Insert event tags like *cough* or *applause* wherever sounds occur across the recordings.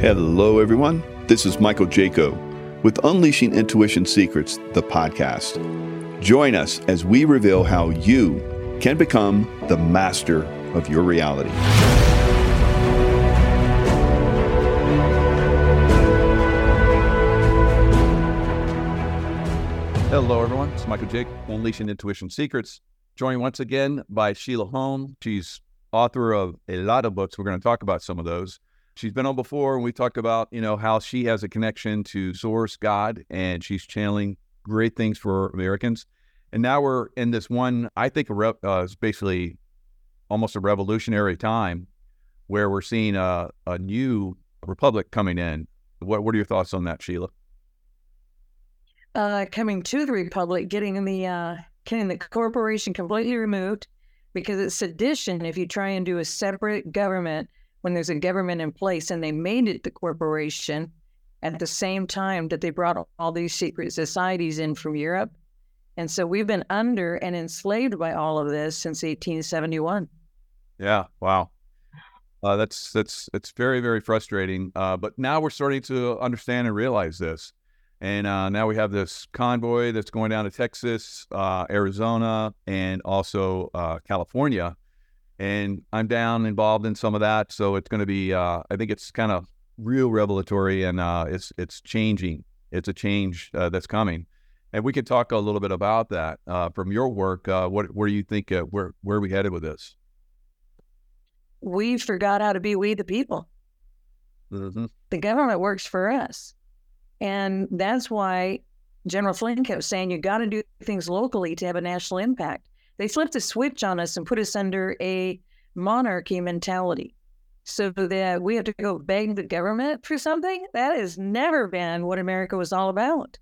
Hello, everyone. This is Michael Jaco with Unleashing Intuition Secrets, the podcast. Join us as we reveal how you can become the master of your reality. Hello, everyone. It's Michael Jaco, Unleashing Intuition Secrets. Joined once again by Sheila Holm. She's author of a lot of books. We're going to talk about some of those. She's been on before, and we talked about you know how she has a connection to Source God, and she's channeling great things for Americans. And now we're in this one. I think uh, basically almost a revolutionary time where we're seeing a, a new republic coming in. What What are your thoughts on that, Sheila? Uh, coming to the republic, getting the uh, getting the corporation completely removed because it's sedition if you try and do a separate government when there's a government in place and they made it the corporation at the same time that they brought all these secret societies in from Europe. And so we've been under and enslaved by all of this since 1871. Yeah, wow. Uh, that's that's it's very very frustrating. Uh, but now we're starting to understand and realize this, and uh, now we have this convoy that's going down to Texas, uh, Arizona, and also uh, California, and I'm down involved in some of that. So it's going to be, uh, I think it's kind of real revelatory, and uh, it's it's changing. It's a change uh, that's coming, and we could talk a little bit about that uh, from your work. Uh, what where do you think uh, where where are we headed with this? We forgot how to be we the people. Mm-hmm. The government works for us, and that's why General Flynn kept saying you got to do things locally to have a national impact. They flipped a switch on us and put us under a monarchy mentality so that we have to go beg the government for something. That has never been what America was all about.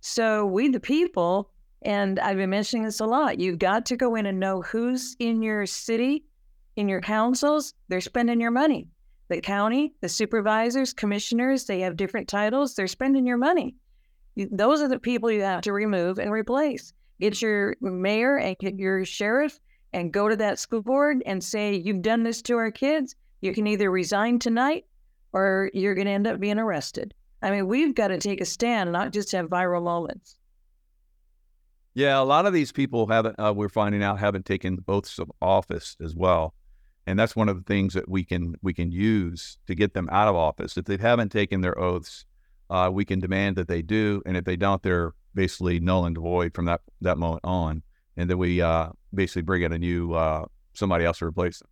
So we, the people, and I've been mentioning this a lot, you've got to go in and know who's in your city, in your councils, they're spending your money. The county, the supervisors, commissioners, they have different titles, they're spending your money. Those are the people you have to remove and replace get your mayor and get your sheriff and go to that school board and say, You've done this to our kids. You can either resign tonight or you're going to end up being arrested. I mean, we've got to take a stand, not just have viral moments. Yeah, a lot of these people haven't, uh, we're finding out, haven't taken oaths of office as well. And that's one of the things that we can we can use to get them out of office. If they haven't taken their oaths, uh, we can demand that they do, and if they don't, they're basically null and void from that that moment on, and then we uh, basically bring in a new uh, somebody else to replace them.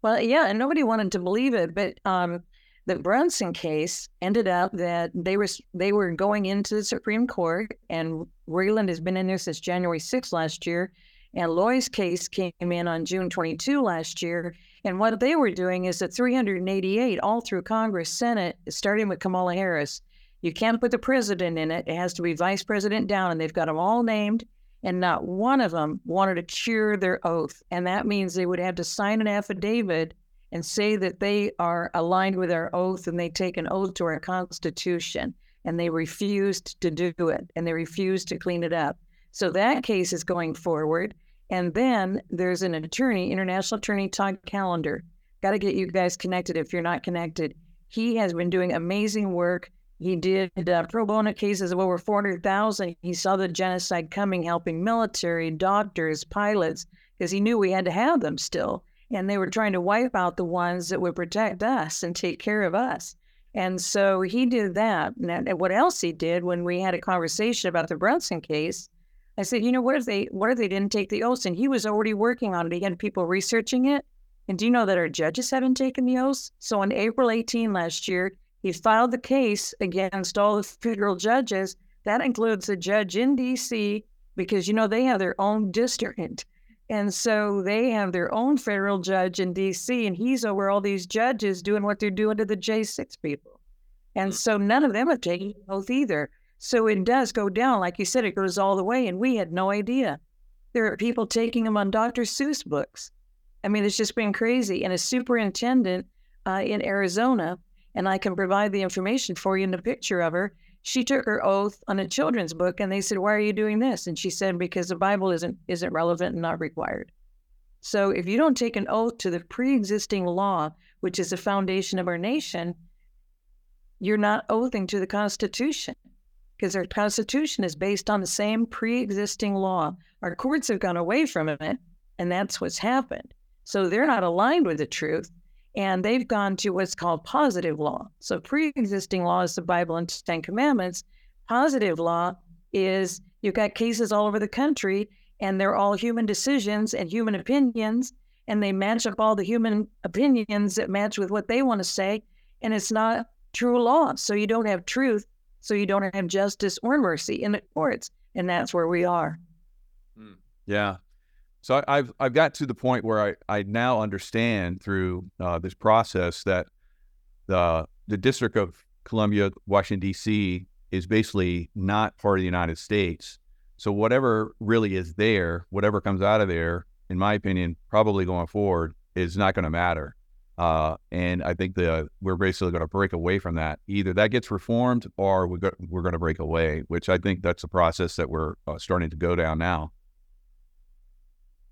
Well, yeah, and nobody wanted to believe it, but um, the Brunson case ended up that they were they were going into the Supreme Court, and Vreeland has been in there since January 6th last year, and Loy's case came in on June 22 last year. And what they were doing is that 388 all through Congress, Senate, starting with Kamala Harris, you can't put the president in it. It has to be vice president down, and they've got them all named. And not one of them wanted to cheer their oath. And that means they would have to sign an affidavit and say that they are aligned with our oath and they take an oath to our Constitution. And they refused to do it and they refused to clean it up. So that case is going forward. And then there's an attorney, international attorney Todd Callender. Got to get you guys connected if you're not connected. He has been doing amazing work he did uh, pro bono cases of over 400,000. He saw the genocide coming, helping military, doctors, pilots, because he knew we had to have them still. And they were trying to wipe out the ones that would protect us and take care of us. And so he did that. And what else he did when we had a conversation about the Brunson case, I said, you know, what if they what if they didn't take the oath? And he was already working on it. He had people researching it. And do you know that our judges haven't taken the oath? So on April 18 last year, he filed the case against all the federal judges. That includes a judge in D.C. because, you know, they have their own district. And so they have their own federal judge in D.C., and he's over all these judges doing what they're doing to the J6 people. And so none of them have taken oath either. So it does go down. Like you said, it goes all the way, and we had no idea. There are people taking them on Dr. Seuss books. I mean, it's just been crazy. And a superintendent uh, in Arizona and I can provide the information for you in the picture of her. She took her oath on a children's book, and they said, "Why are you doing this?" And she said, "Because the Bible isn't isn't relevant and not required." So if you don't take an oath to the pre existing law, which is the foundation of our nation, you're not oathing to the Constitution because our Constitution is based on the same pre existing law. Our courts have gone away from it, and that's what's happened. So they're not aligned with the truth, and they've gone to what's called positive law. So pre existing law is the Bible and Ten Commandments. Positive law is you've got cases all over the country, and they're all human decisions and human opinions, and they match up all the human opinions that match with what they want to say, and it's not true law. So you don't have truth, so you don't have justice or mercy in the courts, and that's where we are. Hmm. Yeah. So I've I've got to the point where I, I now understand through uh, this process that the the District of Columbia, Washington D.C. is basically not part of the United States. So whatever really is there, whatever comes out of there, in my opinion, probably going forward is not going to matter. Uh, and I think the we're basically going to break away from that. Either that gets reformed, or we go, we're going to break away. Which I think that's the process that we're uh, starting to go down now.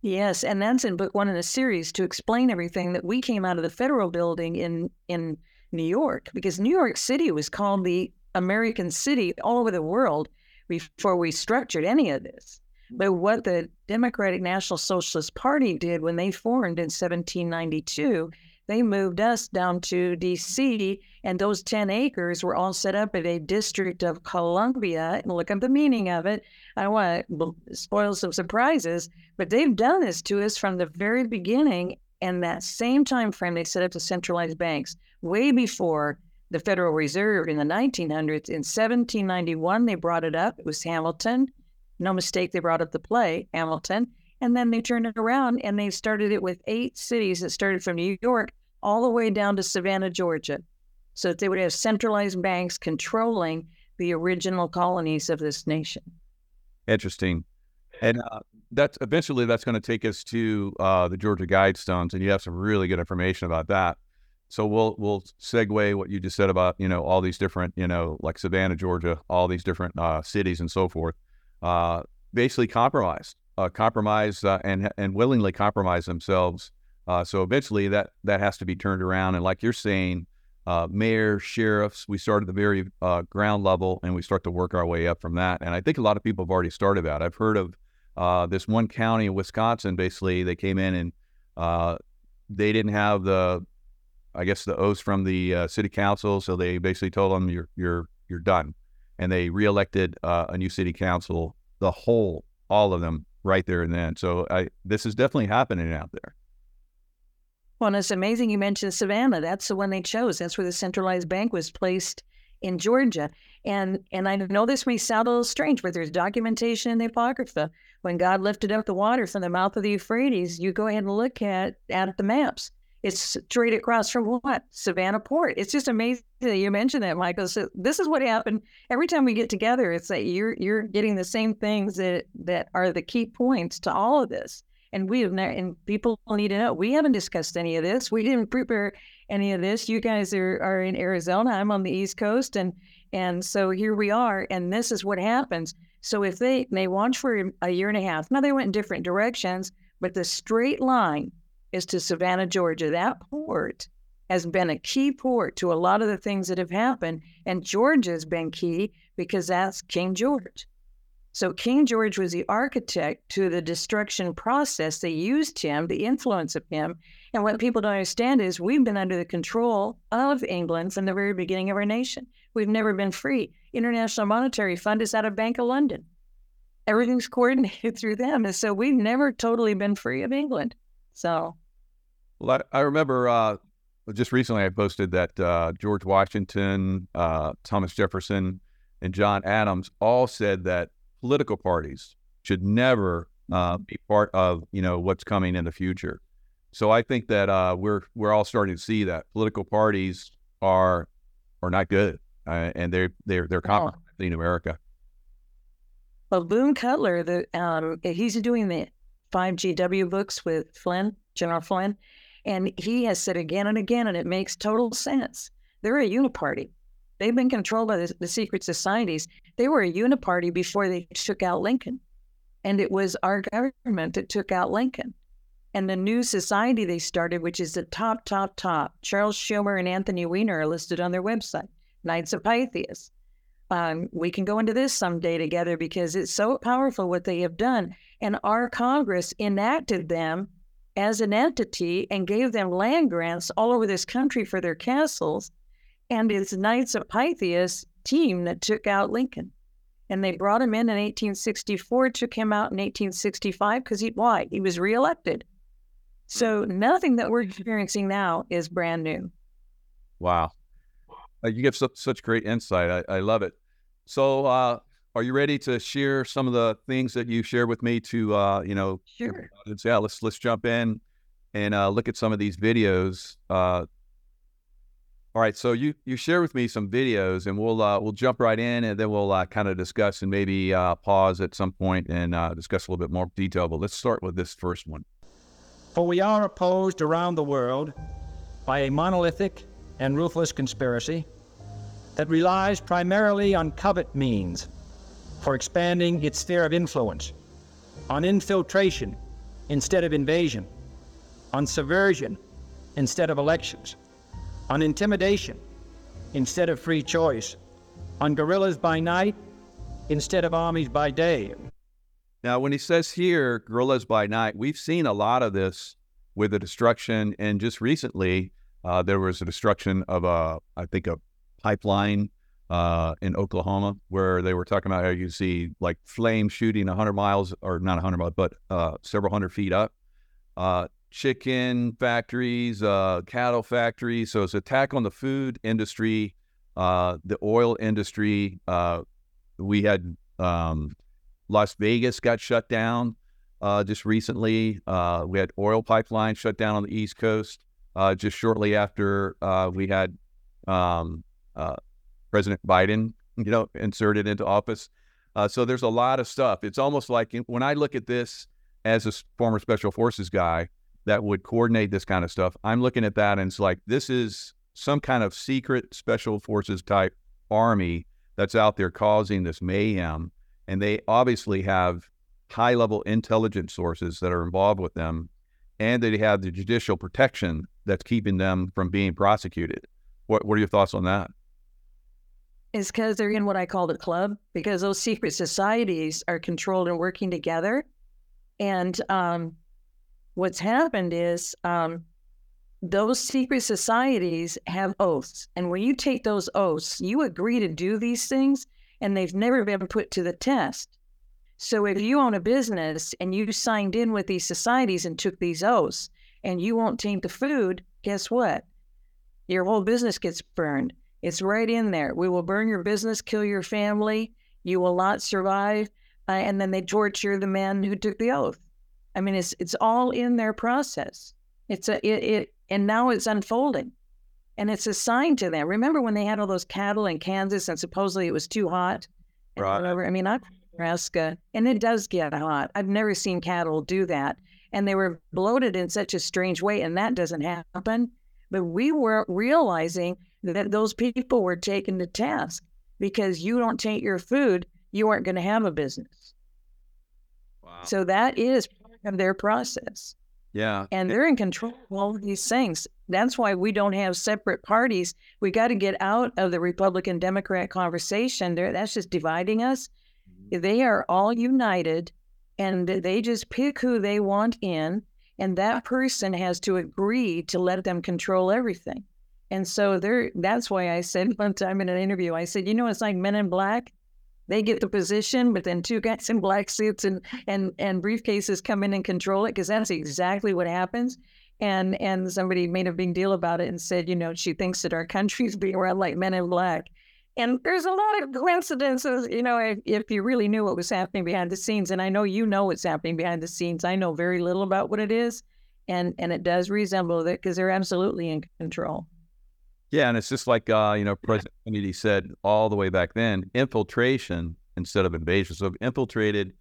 Yes, and that's in book one in the series to explain everything that we came out of the federal building in in New York because New York City was called the American city all over the world before we structured any of this. But what the Democratic National Socialist Party did when they formed in 1792, they moved us down to DC, and those 10 acres were all set up at a District of Columbia. And look at the meaning of it. I don't want to spoil some surprises, but they've done this to us from the very beginning. And that same time frame, they set up the centralized banks way before the Federal Reserve in the 1900s. In 1791, they brought it up. It was Hamilton. No mistake, they brought up the play, Hamilton. And then they turned it around and they started it with eight cities that started from New York all the way down to Savannah, Georgia. So that they would have centralized banks controlling the original colonies of this nation. Interesting. And uh, that's eventually that's going to take us to uh, the Georgia Guidestones, and you have some really good information about that. So we'll we'll segue what you just said about you know all these different you know like Savannah, Georgia, all these different uh, cities and so forth. Uh, basically compromised, uh, compromise uh, and and willingly compromise themselves. Uh, so eventually that that has to be turned around. And like you're saying, uh, mayor, sheriffs, we start at the very uh, ground level and we start to work our way up from that. And I think a lot of people have already started that. I've heard of uh, this one county in Wisconsin. Basically, they came in and they didn't have the, I guess, the oaths from the city council, so they basically told them you're you're you're done and they reelected a new city council, the whole, all of them, right there and then. So I, this is definitely happening out there. Well, and it's amazing you mentioned Savannah. That's the one they chose. That's where the centralized bank was placed in Georgia. And and I know this may sound a little strange, but there's documentation in the Apocrypha. When God lifted up the water from the mouth of the Euphrates, you go ahead and look at at the maps. It's straight across from what? Savannah Port. It's just amazing that you mentioned that, Michael. So this is what happened every time we get together. It's that you're you're getting the same things that that are the key points to all of this. And we have not, and people need to know we haven't discussed any of this. We didn't prepare any of this. You guys are, are in Arizona. I'm on the East Coast, and and so here we are. And this is what happens. So if they they watch for a year and a half, now they went in different directions, but the straight line is to Savannah, Georgia. That port has been a key port to a lot of the things that have happened. And Georgia's been key because that's King George. So King George was the architect to the destruction process. They used him, the influence of him. And what people don't understand is we've been under the control of England from the very beginning of our nation. We've never been free. International Monetary Fund is out of Bank of London. Everything's coordinated *laughs* through them. And so we've never totally been free of England. So, well, I, I remember uh, just recently I posted that uh, George Washington, uh, Thomas Jefferson, and John Adams all said that political parties should never uh, be part of you know what's coming in the future. So I think that uh, we're we're all starting to see that political parties are are not good, uh, and they're they're they're compromising America. Well, Boone Cutler, the um, he's doing the five GW books with Flynn, General Flynn, and he has said again and again, and it makes total sense. They're a uniparty. They've been controlled by the, the secret societies. They were a uniparty before they took out Lincoln, and it was our government that took out Lincoln. And the new society they started, which is the top, top, top, Charles Schumer and Anthony Weiner are listed on their website, Knights of Pythias. Um, we can go into this someday together because it's so powerful what they have done. And our Congress enacted them as an entity and gave them land grants all over this country for their castles. And it's Knights of Pythias team that took out Lincoln. And they brought him in in 1864, took him out in 1865 because he, why? He was reelected. So nothing that we're experiencing now is brand new. Wow. Uh, you give su- such great insight. I, I love it. So, uh, are you ready to share some of the things that you shared with me to, uh, you know, sure. Yeah, let's let's jump in and uh, look at some of these videos. Uh, all right, so you you share with me some videos, and we'll uh, we'll jump right in, and then we'll uh, kind of discuss and maybe uh, pause at some point and uh, discuss a little bit more detail. But let's start with this first one. For we are opposed around the world by a monolithic and ruthless conspiracy that relies primarily on covert means for expanding its sphere of influence, on infiltration instead of invasion, on subversion instead of elections, on intimidation instead of free choice, on guerrillas by night instead of armies by day. Now, when he says here, guerrillas by night, we've seen a lot of this with the destruction. And just recently, uh, there was a destruction of a, I think, a pipeline uh, in Oklahoma where they were talking about how you see like flame shooting 100 miles, or not 100 miles, but uh, several hundred feet up. Uh, chicken factories, uh, cattle factories. So it's attack on the food industry, uh, the oil industry. we had um, Las Vegas got shut down just recently. We had oil pipelines shut down on the East Coast uh, just shortly after uh, we had um, uh, President Biden, you know, inserted into office. Uh, so there's a lot of stuff. It's almost like when I look at this as a former special forces guy that would coordinate this kind of stuff, I'm looking at that and it's like this is some kind of secret special forces type army that's out there causing this mayhem and they obviously have high level intelligence sources that are involved with them, and they have the judicial protection that's keeping them from being prosecuted. What What are your thoughts on that? It's because they're in what I call the club, because those secret societies are controlled and working together. And um, what's happened is um, those secret societies have oaths. And when you take those oaths, you agree to do these things and they've never been put to the test. So if you own a business and you signed in with these societies and took these oaths and you won't taint the food, guess what? Your whole business gets burned. It's right in there. We will burn your business, kill your family. You will not survive. Uh, and then they torture the man who took the oath. I mean, it's it's all in their process. It's a it, it and now it's unfolding and it's assigned to them. Remember when they had all those cattle in Kansas and supposedly it was too hot? Right. Whatever. I mean, I'm Nebraska, and it does get hot. I've never seen cattle do that. And they were bloated in such a strange way, and that doesn't happen. But we weren't realizing that those people were taken to task because you don't taint your food, you aren't going to have a business. Wow. So that is part of their process. Yeah. And they're in control of all of these things. That's why we don't have separate parties. We got to get out of the Republican Democrat conversation. There, that's just dividing us. Mm-hmm. They are all united, and they just pick who they want in, and that person has to agree to let them control everything. And so there. That's why I said *laughs* one time in an interview, I said, you know, it's like Men in Black. They get the position, but then two *laughs* guys in black suits and and and briefcases come in and control it because that's exactly what happens and and somebody made a big deal about it and said, you know, she thinks that our country's *laughs* being run like men in black. And there's a lot of coincidences, you know, if, if you really knew what was happening behind the scenes. And I know you know what's happening behind the scenes. I know very little about what it is. And and it does resemble it because they're absolutely in control. Yeah, and it's just like uh, you know, President Kennedy said all the way back then, infiltration instead of invasion. So infiltrated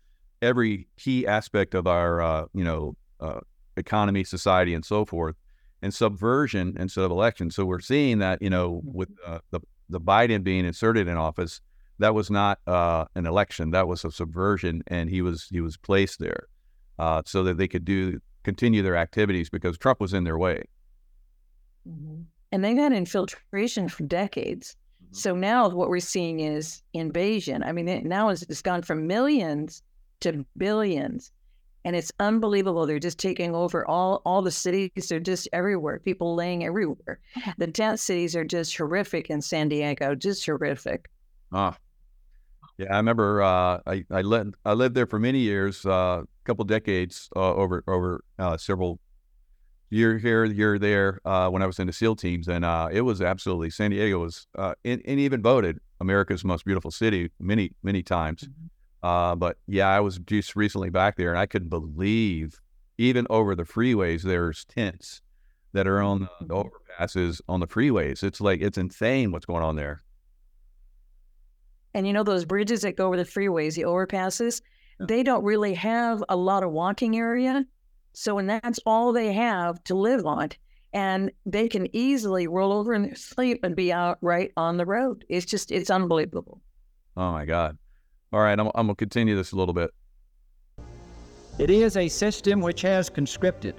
every key aspect of our uh, you know uh, economy, society, and so forth, and subversion instead of election. So we're seeing that you know with uh, the the Biden being inserted in office, that was not uh, an election, that was a subversion, and he was he was placed there uh, so that they could do continue their activities because Trump was in their way. Mm-hmm. And they've had infiltration for decades. Mm-hmm. So now what we're seeing is invasion. I mean, it, now it's, it's gone from millions to billions and it's unbelievable. They're just taking over all all the cities. They're just everywhere. People laying everywhere. The tent cities are just horrific in San Diego, just horrific. Ah, yeah. I remember uh, I I lived I lived there for many years, a uh, couple decades uh, over over uh, several year here, year there uh, when I was in the SEAL teams, and uh, it was absolutely San Diego was and, and, even voted America's most beautiful city many many times. Mm-hmm. Uh, but yeah, I was just recently back there and I couldn't believe even over the freeways, there's tents that are on the, mm-hmm. overpasses on the freeways. It's like, it's insane what's going on there. And you know, those bridges that go over the freeways, the overpasses, yeah. they don't really have a lot of walking area. So, and that's all they have to live on. And they can easily roll over in their *laughs* sleep and be out right on the road. It's just, it's unbelievable. Oh my God. All right, I'm, I'm going to continue this a little bit. It is a system which has conscripted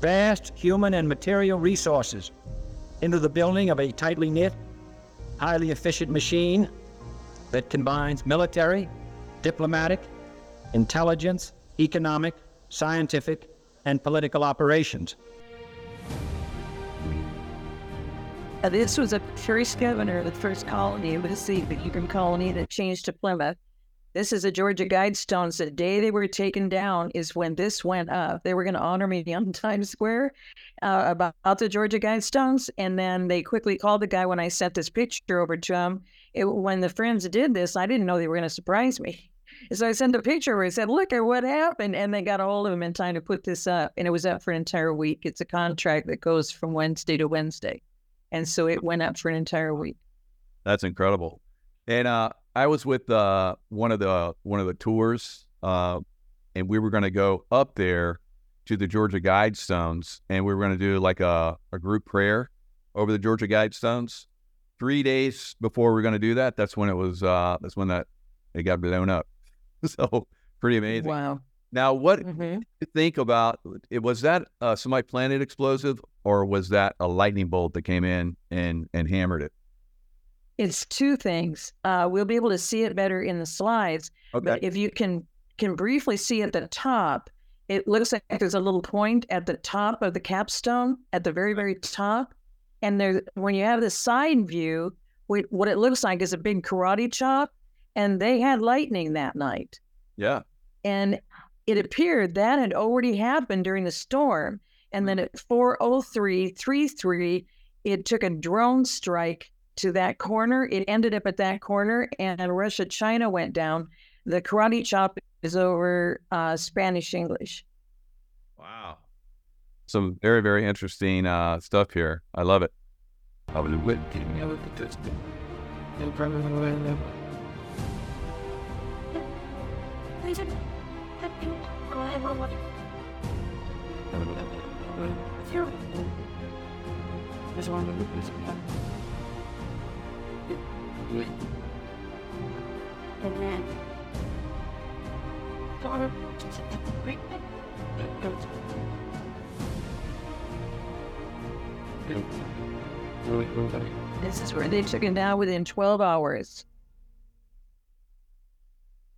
vast human and material resources into the building of a tightly knit, highly efficient machine that combines military, diplomatic, intelligence, economic, scientific, and political operations. this was a first governor of the first colony, the the Hebrew colony that changed to Plymouth. This is a Georgia Guidestones. The day they were taken down is when this went up. They were going to honor me on *laughs* Times Square uh, about, about the Georgia Guidestones. And then they quickly called the guy when I sent this picture over to him. It, when the friends did this, I didn't know they were going to surprise me. So I sent a picture where I said, Look at what happened. And they got a hold of him in time to put this up. And it was up for an entire week. It's a contract that goes from Wednesday to Wednesday and so it went up for an entire week. That's incredible. And uh, I was with uh, one of the one of the tours, uh, and we were going to go up there to the Georgia Guidestones, and we were going to do like a, a group prayer over the Georgia Guidestones. Three days before we are going to do that, that's when it was. Uh, that's when that it got blown up. *laughs* so pretty amazing. Wow. Now, what mm-hmm. think about it? Was that a semi planted explosive, or was that a lightning bolt that came in and and hammered it? It's two things. Uh, we'll be able to see it better in the slides. Okay. But if you can can briefly see at the top, it looks like there's a little point at the top of the capstone, at the very very top, and there when you have the side view, what it looks like is a big karate chop, and they had lightning that night. Yeah. And it appeared that had already happened during the storm. And then at 40333, it took a drone strike to that corner. It ended up at that corner, and Russia China went down. The karate chop is over uh, Spanish English. Wow. Some very, very interesting uh, stuff here. I love it. This is and then This is where they took it down within 12 hours.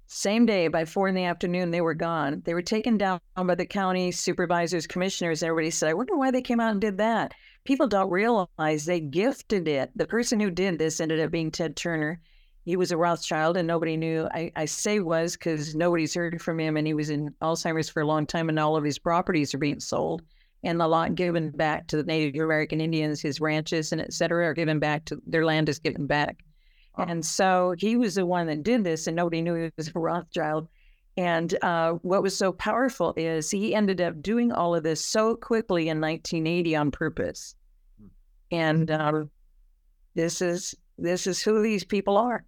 Same day, by four in the afternoon, they were gone. They were taken down by the county supervisors, commissioners. Everybody said, I wonder why they came out and did that. People don't realize they gifted it. The person who did this ended up being Ted Turner. He was a Rothschild, and nobody knew. I, I say was because nobody's heard from him, and he was in Alzheimer's for a long time, and all of his properties are being sold and the lot given back to the Native American Indians, his ranches and et cetera, are given back to their land is given back. And so he was the one that did this, and nobody knew he was a Rothschild. And uh, what was so powerful is he ended up doing all of this so quickly in 1980 on purpose. Hmm. And um, this is this is who these people are.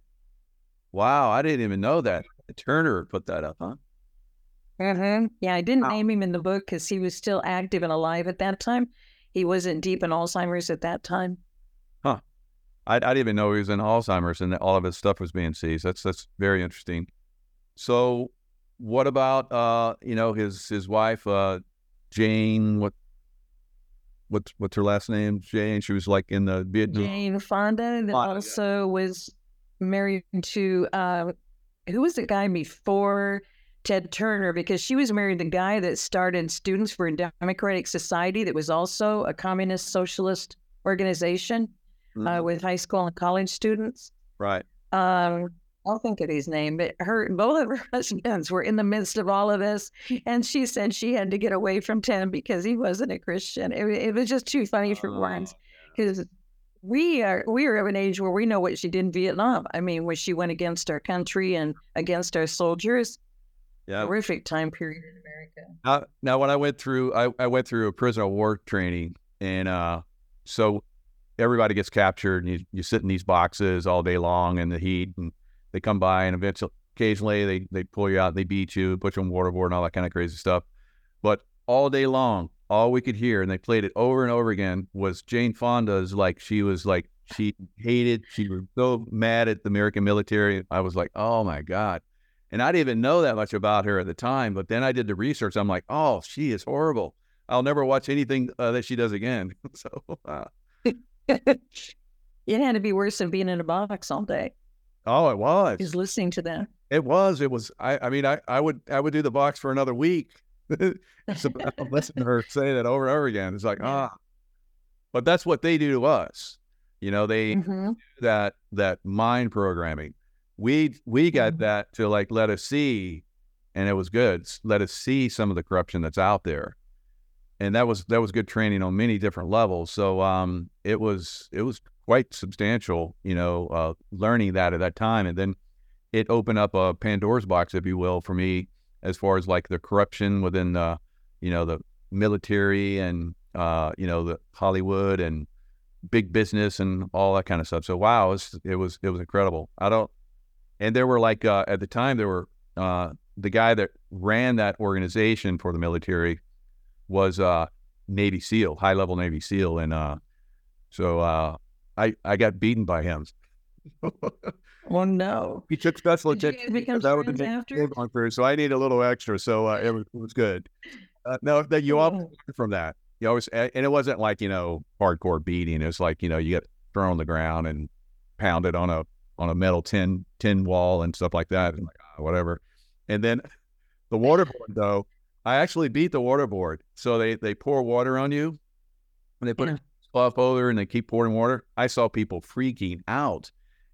Wow, I didn't even know that. Turner put that up, huh? Mm-hmm. Yeah, I didn't wow. name him in the book because he was still active and alive at that time. He wasn't deep in Alzheimer's at that time. Huh. I, I didn't even know he was in Alzheimer's and that all of his stuff was being seized. That's that's very interesting. So, what about uh, you know his his wife uh, Jane. What? What's what's her last name? Jane. She was like in the Vietnam. Jane Fonda that Fonda, also was married to uh, who was the guy before Ted Turner? Because she was married to the guy that started Students for a Democratic Society, that was also a communist socialist organization uh, Mhm. with high school and college students. Right. Um, I'll think of his name, but her both of her *laughs* husbands were in the midst of all of this, *laughs* and she said she had to get away from Tim because he wasn't a Christian. It, it was just too funny for words Oh, because we are we are of an age where we know what she did in Vietnam. I mean, when she went against our country and against our soldiers, Yeah. horrific time period in America. Now, now when I went through, I, I went through a prisoner of war training, and uh, so everybody gets captured, and you, you sit in these boxes all day long in the heat, and they come by, and eventually, occasionally, they they pull you out, they beat you, put you on waterboard, and all that kind of crazy stuff. But all day long, all we could hear, and they played it over and over again, was Jane Fonda's like she was like she hated, she was so mad at the American military. I was like, oh my god. And I didn't even know that much about her at the time. But then I did the research. I'm like, oh, she is horrible. I'll never watch anything uh, that she does again. *laughs* so, uh, *laughs* it had to be worse than being in a box all day. Oh, it was. Is listening to them. It was. It was. I. I mean, I. I would. I would do the box for another week. so I'm listening to her say that over and over again. It's like *laughs* ah, but that's what they do to us. You know, they Mhm. that that mind programming. We we got Mhm. that to like let us see, and it was good. Let us see some of the corruption that's out there, and that was that was good training on many different levels. So um, it was it was quite substantial, you know, uh, learning that at that time, and then it opened up a Pandora's box, if you will, for me as far as like the corruption within the, you know, the military and uh, you know, the Hollywood and big business and all that kind of stuff. So wow, it was it was, it was incredible. I don't, and there were like uh, at the time there were uh, the guy that ran that organization for the military was uh, Navy SEAL, high level Navy SEAL, and uh, so I I got beaten by him. *laughs* Oh no. he took special attention. because I would have after? through, so I need a little extra. So uh, it, was, it was good. Uh, no, that you all Oh. from that. You always, and it wasn't like you know hardcore beating. It was like you know you get thrown on the ground and pounded on a on a metal tin tin wall and stuff like that, and like ah, whatever. And then the waterboard though, I actually beat the waterboard. So they they pour water on you, and they put Yeah. Cloth over and they keep pouring water. I saw people freaking out,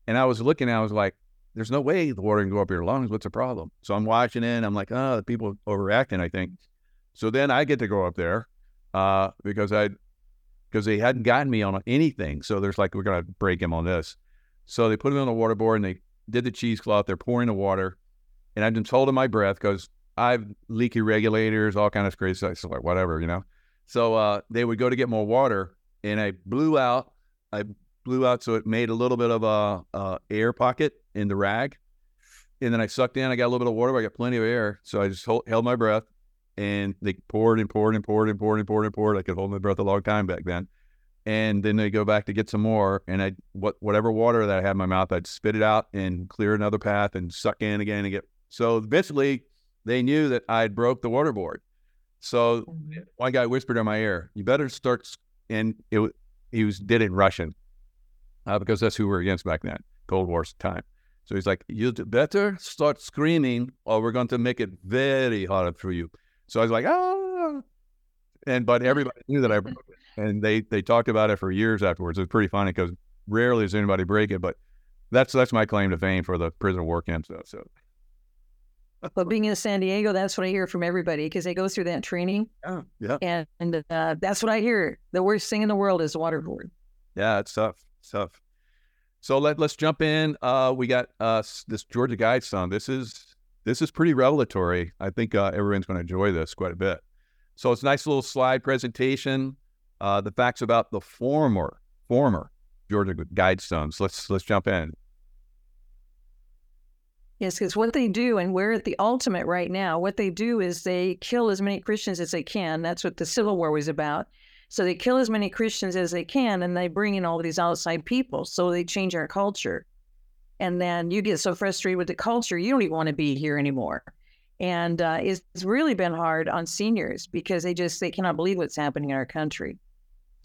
and I was looking. I was like, "There's no way the water can go up your lungs. What's the problem?" So I'm watching. And I'm like, "Oh, the people overreacting." I think. So then I get to go up there uh, because I because they hadn't gotten me on anything. So there's like we're gonna break him on this. So they put him on the waterboard and they did the cheesecloth. They're pouring the water, and I've been told in my breath because I've leaky regulators, all kind of crazy stuff. So like whatever, you know. So uh, they would go to get more water, and I blew out. I blew out so it made a little bit of a, a air pocket in the rag, and then I sucked in. I got a little bit of water. But I got plenty of air, so I just hold, held my breath, and they poured and poured and poured and poured and poured and poured. I could hold my breath a long time back then. And then they go back to get some more, and I what whatever water that I had in my mouth, I'd spit it out and clear another path and suck in again and get. So basically, they knew that I'd broke the water board. So Mhm. one guy whispered in my ear, "You better start." And it he was did it in Russian, uh, because that's who we were against back then, Cold War time. So he's like, "You better start screaming, or we're going to make it very hard for you." So I was like, "Ah!" And but everybody knew that I broke it, and they they talked about it for years afterwards. It was pretty funny because rarely does anybody break it, but that's that's my claim to fame for the prisoner of war camp stuff. So But being in San Diego, that's what I hear from everybody because they go through that training, yeah, yeah, and, and uh, that's what I hear. The worst thing in the world is waterboard. yeah, it's tough, it's tough. So let let's jump in. Uh, we got uh this Georgia Guidestone. This is this is pretty revelatory. I think uh, everyone's going to enjoy this quite a bit. So it's a nice little slide presentation. Uh, the facts about the former former Georgia Guidestones. Let's let's jump in. Yes, because what they do, and we're at the ultimate right now, what they do is they kill as many Christians as they can. That's what the Civil War was about. So they kill as many Christians as they can, and they bring in all these outside people. So they change our culture. And then you get so frustrated with the culture, you don't even want to be here anymore. and uh, it's really been hard on seniors because they just they cannot believe what's happening in our country.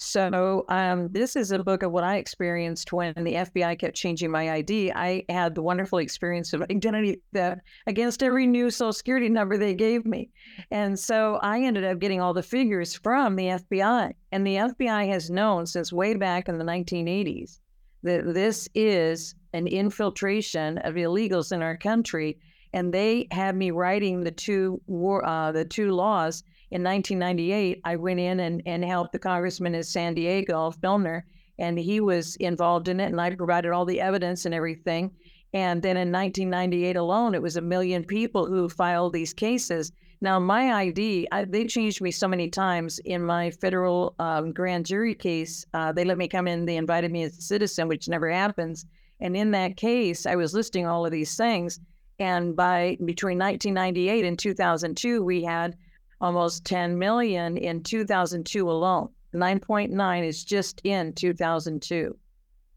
So um, this is a book of what I experienced when the FBI kept changing my ID. I had the wonderful experience of *laughs* identity theft against every new Social Security number they gave me, and so I ended up getting all the figures from the FBI. And the FBI has known since way back in the 1980s that this is an infiltration of illegals in our country and they had me writing the two war, uh, the two laws in 1998. I went in and, and helped the congressman in San Diego, Alf Milner, and he was involved in it, and I provided all the evidence and everything. And then in 1998 alone, it was a million people who filed these cases. Now, my ID, I, they changed me so many times in my federal um, grand jury case. Uh, they let me come in, they invited me as a citizen, which never happens. And in that case, I was listing all of these things. And by between 1998 and 2002, we had almost 10 million in 2002 alone. 9.9 is just in 2002.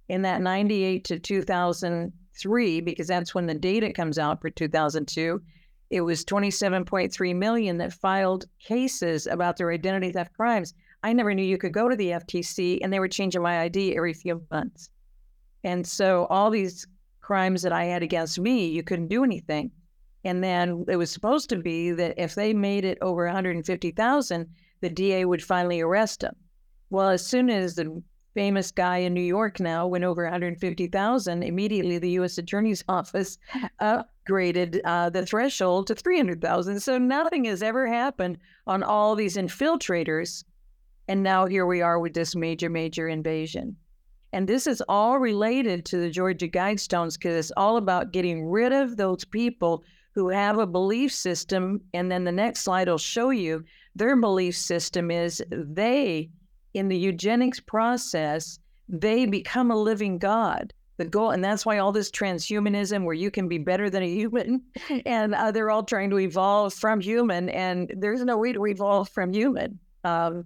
In that 98 to 2003, because that's when the data comes out for 2002, it was 27.3 million that filed cases about their identity theft crimes. I never knew you could go to the FTC and they were changing my ID every few months. And so all these crimes that I had against me, you couldn't do anything. And then it was supposed to be that if they made it over 150,000, the DA would finally arrest them. Well, as soon as the famous guy in New York now went over 150,000, immediately the U.S. Attorney's *laughs* Office upgraded uh, the threshold to 300,000. So nothing has ever happened on all these infiltrators. And now here we are with this major, major invasion. And this is all related to the Georgia Guidestones because it's all about getting rid of those people who have a belief system. And then the next slide will show you their belief system is they, in the eugenics process, they become a living God. The goal, and that's why all this transhumanism, where you can be better than a human, *laughs* and uh, they're all trying to evolve from human, and there's no way to evolve from human. Um,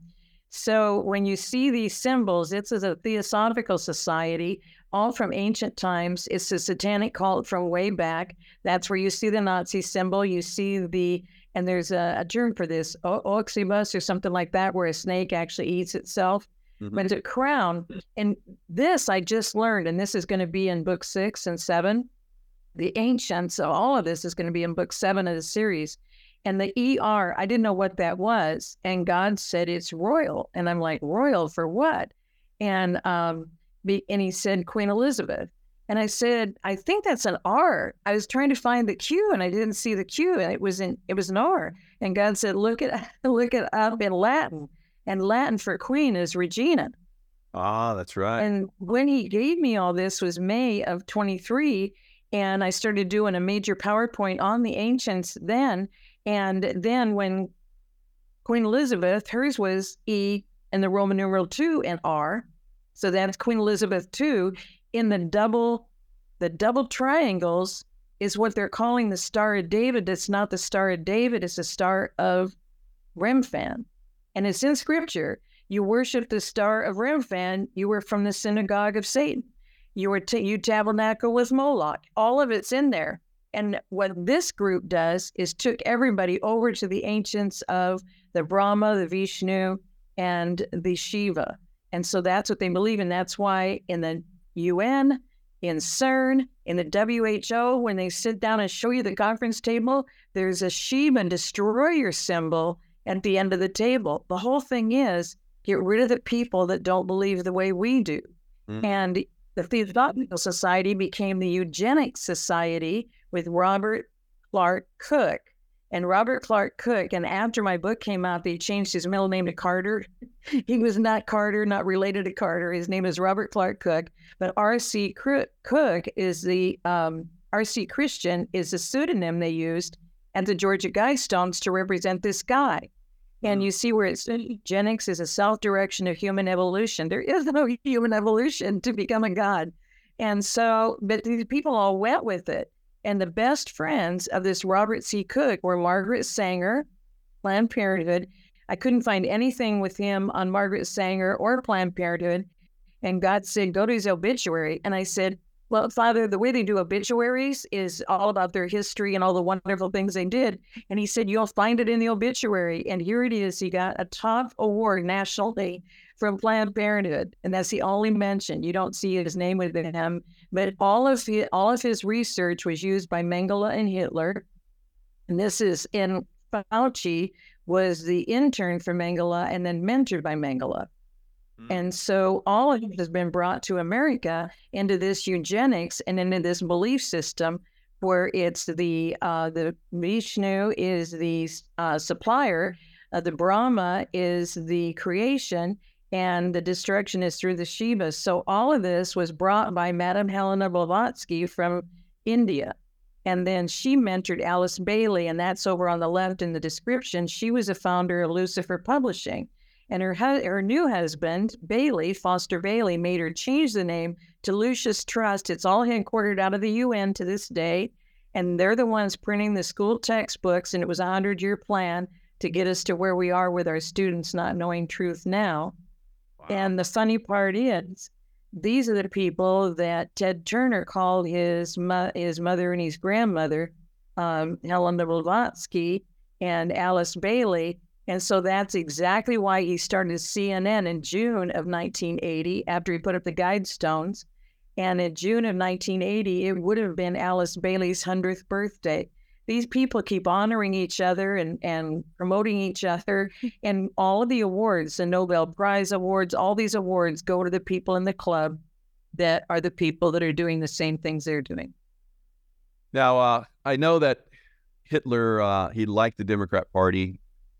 so when you see these symbols, it's a theosophical society, all from ancient times. It's a satanic cult from way back. That's where you see the Nazi symbol. You see the, and there's a, a term for this, Oxybus or something like that, where a snake actually eats itself. Mm-hmm. But it's a crown. And this I just learned, and this is going to be in book six and seven. The ancients, so all of this is going to be in book seven of the series. And the ER, I didn't know what that was. And God said it's royal. And I'm like, royal for what? And um, and he said Queen Elizabeth. And I said, I think that's an R. I was trying to find the Q and I didn't see the Q and it was in it was an R. And God said, look at *laughs* look it up in Latin. And Latin for queen is Regina. Ah, that's right. And when he gave me all this was May of 23. And I started doing a major PowerPoint on the ancients then. And then when Queen Elizabeth, hers was E and the Roman numeral two and R. So that's Queen Elizabeth II. In the double, the double triangles is what they're calling the Star of David. It's not the Star of David, it's the Star of Remphan. And it's in scripture. You worship the Star of Remphan, you were from the synagogue of Satan. You were t- you tabernacle with Moloch. All of it's in there. And what this group does is took everybody over to the ancients of the Brahma, the Vishnu, and the Shiva. And so that's what they believe And That's why in the UN, in CERN, in the WHO, when they sit down and show you the conference table, there's a Shiva destroyer symbol at the end of the table. The whole thing is get rid of the people that don't believe the way we do. Mm-hmm. And the Theosophical Society became the Eugenics Society, with Robert Clark Cook. And Robert Clark Cook, and after my book came out, they changed his middle name to Carter. *laughs* he was not Carter, not related to Carter. His name is Robert Clark Cook. But R.C. Cook is the um, R.C. Christian is the pseudonym they used at the Georgia Guidestones to represent this guy. And mm. you see where it's eugenics is a self direction of human evolution. There is no *laughs* human evolution to become a god. And so, but these people all went with it. And the best friends of this Robert C. Cook were Margaret Sanger, Planned Parenthood. I couldn't find anything with him on Margaret Sanger or Planned Parenthood. And God said, Go to his obituary. And I said, Well, Father, the way they do obituaries is all about their history and all the wonderful things they did. And he said, You'll find it in the obituary. And here it is. He got a top award nationally from Planned Parenthood. And that's the only mention. You don't see his name with him. But all of his, all of his research was used by Mengele and Hitler. And this is in Fauci was the intern for Mengele and then mentored by Mengele. Mm. And so all of it has been brought to America into this eugenics and into this belief system where it's the uh, the Vishnu is the uh, supplier, uh, the Brahma is the creation, and the destruction is through the Shivas. So all of this was brought by Madame Helena Blavatsky from India. And then she mentored Alice Bailey, and that's over on the left in the description. She was a founder of Lucifer Publishing. And her, her new husband, Bailey, Foster Bailey, made her change the name to Lucis Trust. It's all headquartered out of the UN to this day. And they're the ones printing the school textbooks. And it was a 100 year plan to get us to where we are with our students not knowing truth now. And the funny part is, these are the people that Ted Turner called his mo- his mother and his grandmother, um, Helena Blavatsky and Alice Bailey. And so that's exactly why he started CNN in June of 1980 after he put up the Guidestones. And in June of 1980, it would have been Alice Bailey's 100th birthday these people keep honoring each other and, and promoting each other. *laughs* And all of the awards, the Nobel Prize awards, all these awards go to the people in the club that are the people that are doing the same things they're doing. Now, uh, I know that Hitler, uh, he liked the Democrat Party.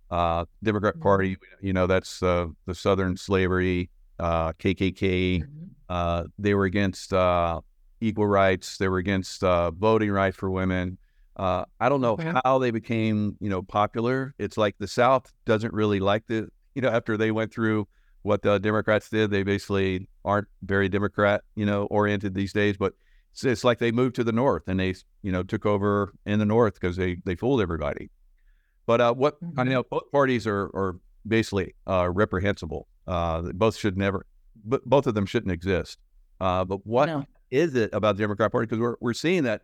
Uh, Democrat mm-hmm. Party, you know, that's uh, the Southern slavery, KKK. Uh, mm-hmm. Uh, they were against equal rights. They were against voting rights for women. Uh, I don't know okay. how they became, you know, popular. It's like the South doesn't really like the, you know, after they went through what the Democrats did, they basically aren't very Democrat, you know, oriented these days. But it's, it's like they moved to the North and they, you know, took over in the North because they they fooled everybody. But uh, what mm-hmm. I know, both parties are are basically uh, reprehensible. Uh, both should never, but both of them shouldn't exist. Uh, but what no. is it about the Democrat Party? Because we're we're seeing that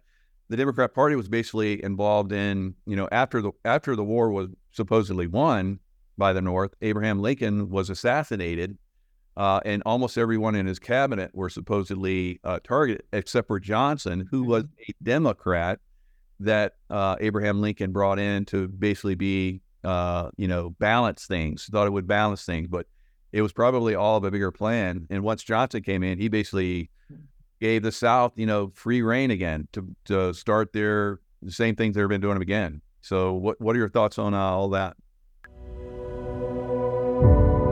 the Democrat Party was basically involved in, you know, after the after the war was supposedly won by the North, Abraham Lincoln was assassinated, uh, and almost everyone in his cabinet were supposedly uh, targeted, except for Johnson, who was mm-hmm. a Democrat that uh, Abraham Lincoln brought in to basically be, uh, you know, balance things. Thought it would balance things, but it was probably all of a bigger plan. And once Johnson came in, he basically gave the South, you know, free reign again to to start their the same things they've been doing again. So, what what are your thoughts on uh, all that?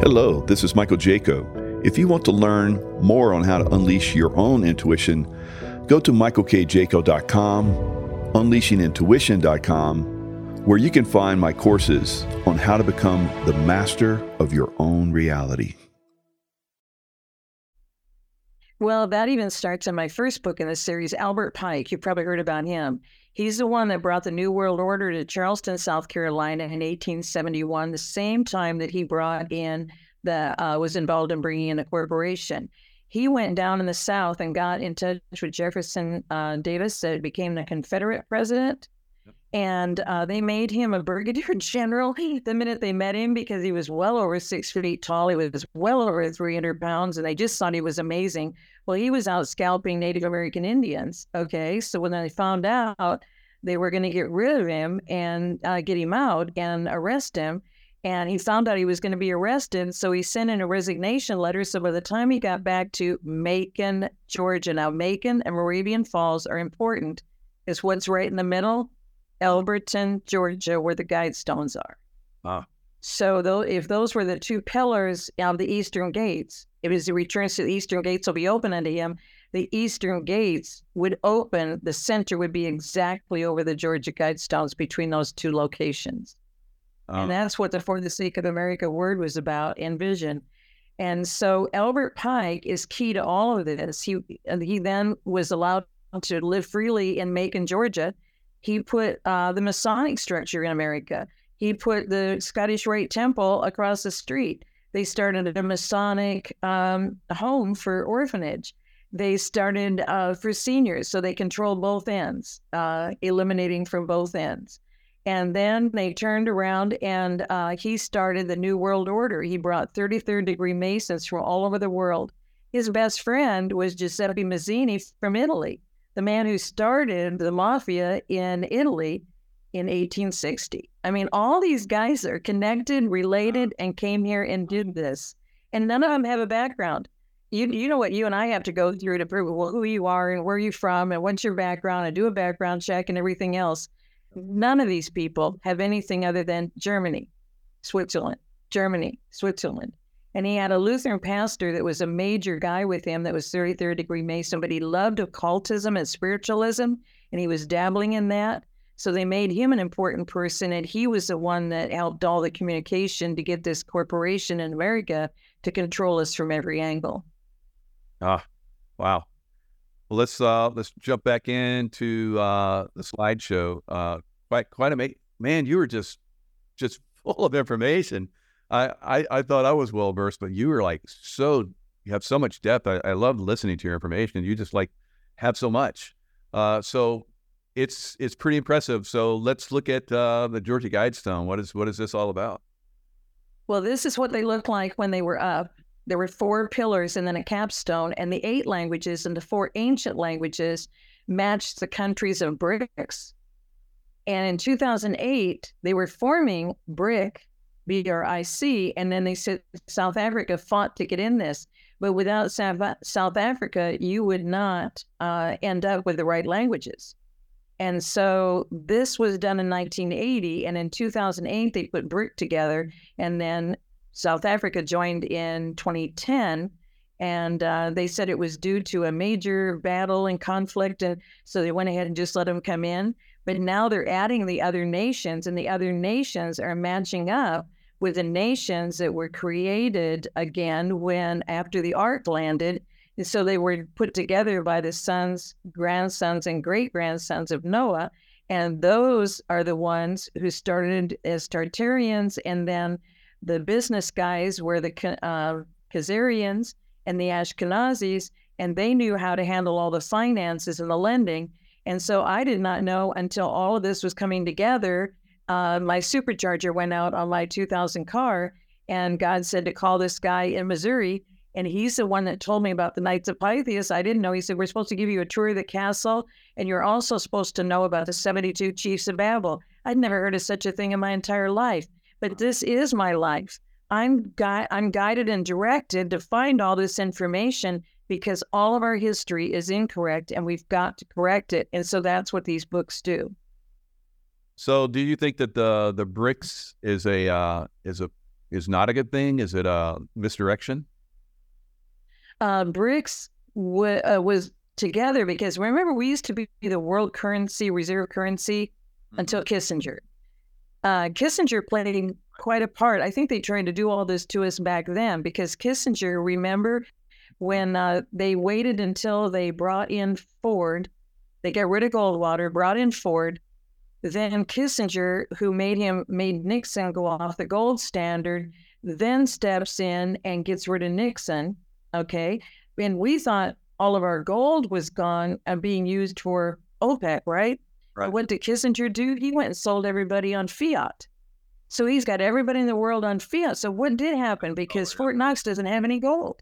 Hello, this is Michael Jaco. If you want to learn more on how to unleash your own intuition, go to michaelkjaco.com, unleashingintuition.com, where you can find my courses on how to become the master of your own reality. Well, that even starts in my first book in the series, Albert Pike. You've probably heard about him. He's the one that brought the New World Order to Charleston, South Carolina in 1871, the same time that he brought in the, uh, was involved in bringing in a corporation. He went down in the South and got in touch with Jefferson uh, Davis, that became the Confederate president and uh, they made him a brigadier *laughs* general the minute they met him because he was well over six feet tall. He was well over 300 pounds, and they just thought he was amazing. Well, he was out scalping Native American Indians. Okay, so when they found out they were going to get rid of him and uh, get him out and arrest him, and he found out he was going to be arrested, so he sent in a resignation letter. So by the time he got back to Macon, Georgia, now Macon and Moravian Falls are important. It's what's right in the middle Elberton, Georgia, where the Guidestones are. Ah. So though, if those were the two pillars of the eastern gates, if he returns to the eastern gates will be open unto him, the eastern gates would open, the center would be exactly over the Georgia Guidestones between those two locations. And ah. that's what the For the Sake of America word was about in vision. And so Albert Pike is key to all of this. He he then was allowed to live freely in Macon, Georgia, he put uh, the Masonic structure in America. He put the Scottish Rite Temple across the street. They started a Masonic um, home for orphanage. they started uh, for seniors, so they controlled both ends, uh, eliminating from both ends. And then they turned around and uh, he started the New World Order. He brought 33rd degree Masons from all over the world. His best friend was Giuseppe Mazzini from Italy, the man who started the mafia in Italy in 1860. I mean, all these guys are connected, related, and came here and did this. And none of them have a background. You, you know what you and I have to go through to prove well, who you are and where you're from and what's your background and do a background check and everything else. None of these people have anything other than Germany, Switzerland, Germany, Switzerland. And he had a Lutheran pastor that was a major guy with him that was 33rd degree Mason, but he loved occultism and spiritualism, and he was dabbling in that. So they made him an important person, and he was the one that helped all the communication to get this corporation in America to control us from every angle. Ah, wow. Well, let's uh, let's jump back into uh, the slideshow. Uh, quite quite amazing, man. You were just just *laughs* full of information. I, I, I thought I was well versed, but you were like so you have so much depth. I, I love listening to your information. You just like have so much. Uh, so it's it's pretty impressive. So let's look at uh, the Georgia Guidestone. What is what is this all about? Well, this is what they looked like when they were up. There were four pillars and then a capstone, and the eight languages and the four ancient languages matched the countries of BRICS. And in 2008, they were forming BRIC, B R I C, and then they said South Africa fought to get in this. But without South Africa, you would not uh, end up with the right languages. And so this was done in 1980. And in 2008, they put BRIC together. And then South Africa joined in 2010. And uh, they said it was due to a major battle and conflict. And so they went ahead and just let them come in. But now they're adding the other nations, and the other nations are matching up with the nations that were created again when after the ark landed and so they were put together by the sons, grandsons, and great grandsons of Noah. And those are the ones who started as Tartarians. And then the business guys were the uh, and the Ashkenazis. And they knew how to handle all the finances and the lending. And so I did not know until all of this was coming together. Uh, my supercharger went out on my 2000 car, and God said to call this guy in Missouri and he's the one that told me about the Knights of Pythias. I didn't know. He said, We're supposed to give you a tour of the castle, and you're also supposed to know about the 72 chiefs of Babel. I'd never heard of such a thing in my entire life, but this is my life. I'm, gui- I'm guided and directed to find all this information because all of our history is incorrect and we've got to correct it. And so that's what these books do. So, do you think that the the BRICS is a uh, is a is not a good thing? Is it a misdirection? uh, BRICS w- uh, was together because remember we used to be the world currency, reserve currency mm-hmm. until Kissinger. Uh, Kissinger played quite a part. I think they tried to do all this to us back then because Kissinger, remember when uh, they waited until they brought in Ford, they got rid of Goldwater, brought in Ford. Then Kissinger, who made him made Nixon go off the gold standard, then steps in and gets rid of Nixon Okay. And we thought all of our gold was gone and being used for OPEC, right? right? What did Kissinger do? He went and sold everybody on fiat. So he's got everybody in the world on fiat. So what did happen? Because oh, yeah. Fort Knox doesn't have any gold.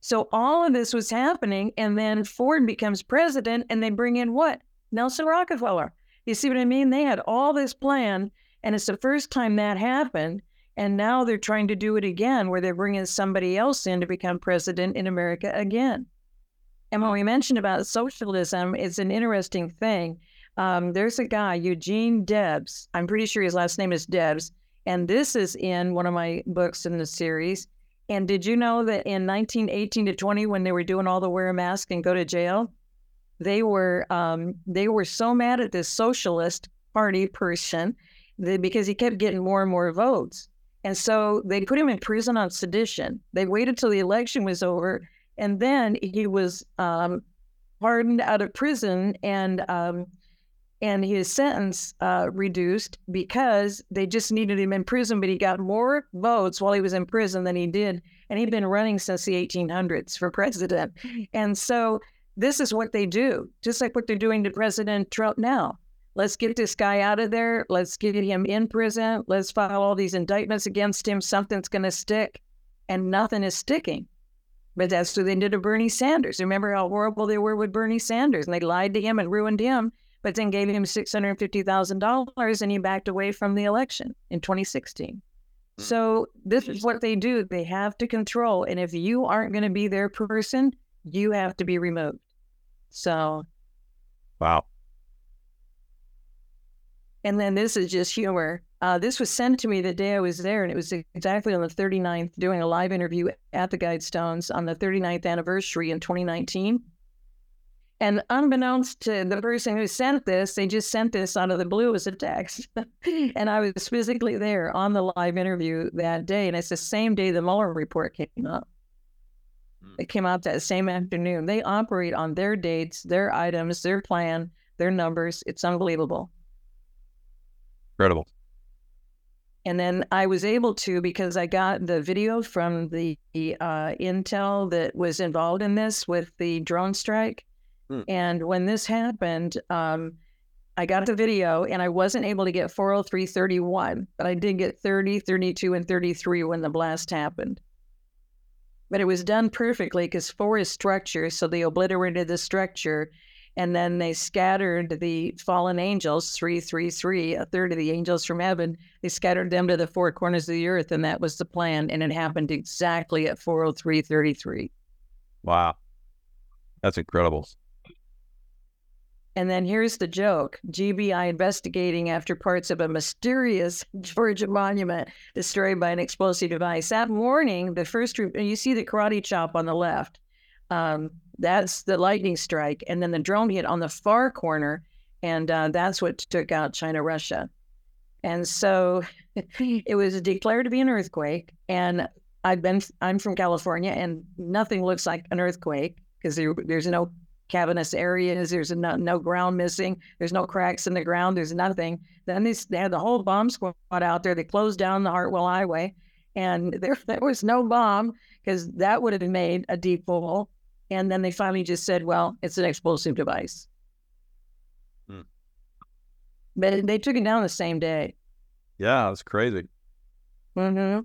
So all of this was happening, and then Ford becomes president, and they bring in what? Nelson Rockefeller. You see what I mean? They had all this plan, and it's the first time that happened. And now they're trying to do it again, where they're bringing somebody else in to become president in America again. And when we mentioned about socialism, it's an interesting thing. Um, there's a guy, Eugene Debs. I'm pretty sure his last name is Debs. And this is in one of my books in the series. And did you know that in 1918 to 20, when they were doing all the wear a mask and go to jail, they were um, they were so mad at this socialist party person that because he kept getting more and more votes. And so they put him in prison on sedition. They waited till the election was over, and then he was um, pardoned out of prison and um, and his sentence uh, reduced because they just needed him in prison. But he got more votes while he was in prison than he did and he'd been running since the 1800s for president. And so this is what they do, just like what they're doing to President Trump now. Let's get this guy out of there. Let's get him in prison. Let's file all these indictments against him. Something's going to stick, and nothing is sticking. But that's what they did to Bernie Sanders. Remember how horrible they were with Bernie Sanders, and they lied to him and ruined him, but then gave him six hundred fifty thousand dollars, and he backed away from the election in 2016. Hmm. So this is what they do. They have to control, and if you aren't going to be their person, you have to be removed. So, wow. And then this is just humor. Uh, this was sent to me the day I was there, and it was exactly on the 39th, doing a live interview at the Guidestones on the 39th anniversary in 2019. And unbeknownst to the person who sent this, they just sent this out of the blue as a text. *laughs* and I was physically there on the live interview that day. And it's the same day the Mueller report came up. Hmm. It came out that same afternoon. They operate on their dates, their items, their plan, their numbers. It's unbelievable. Incredible. And then I was able to because I got the video from the uh, intel that was involved in this with the drone strike. Hmm. And when this happened, um, I got the video and I wasn't able to get 40331, but I did get 30, 32, and 33 when the blast happened. But it was done perfectly because four is structure, so they obliterated the structure and then they scattered the fallen angels, 333, a third of the angels from heaven. They scattered them to the four corners of the earth, and that was the plan. And it happened exactly at 40333. Wow. That's incredible. And then here's the joke GBI investigating after parts of a mysterious Georgia monument destroyed by an explosive device. That morning, the first, you see the karate chop on the left. Um, that's the lightning strike. And then the drone hit on the far corner, and uh, that's what took out China Russia. And so *laughs* it was declared to be an earthquake. And I've been, I'm from California, and nothing looks like an earthquake because there, there's no cavernous areas, there's no, no ground missing, there's no cracks in the ground, there's nothing. Then they, they had the whole bomb squad out there. They closed down the Hartwell Highway, and *laughs* there, there was no bomb because that would have made a deep hole. And then they finally just said, well, it's an explosive device. Hmm. But they took it down the same day. Yeah, it's crazy. Mm-hmm.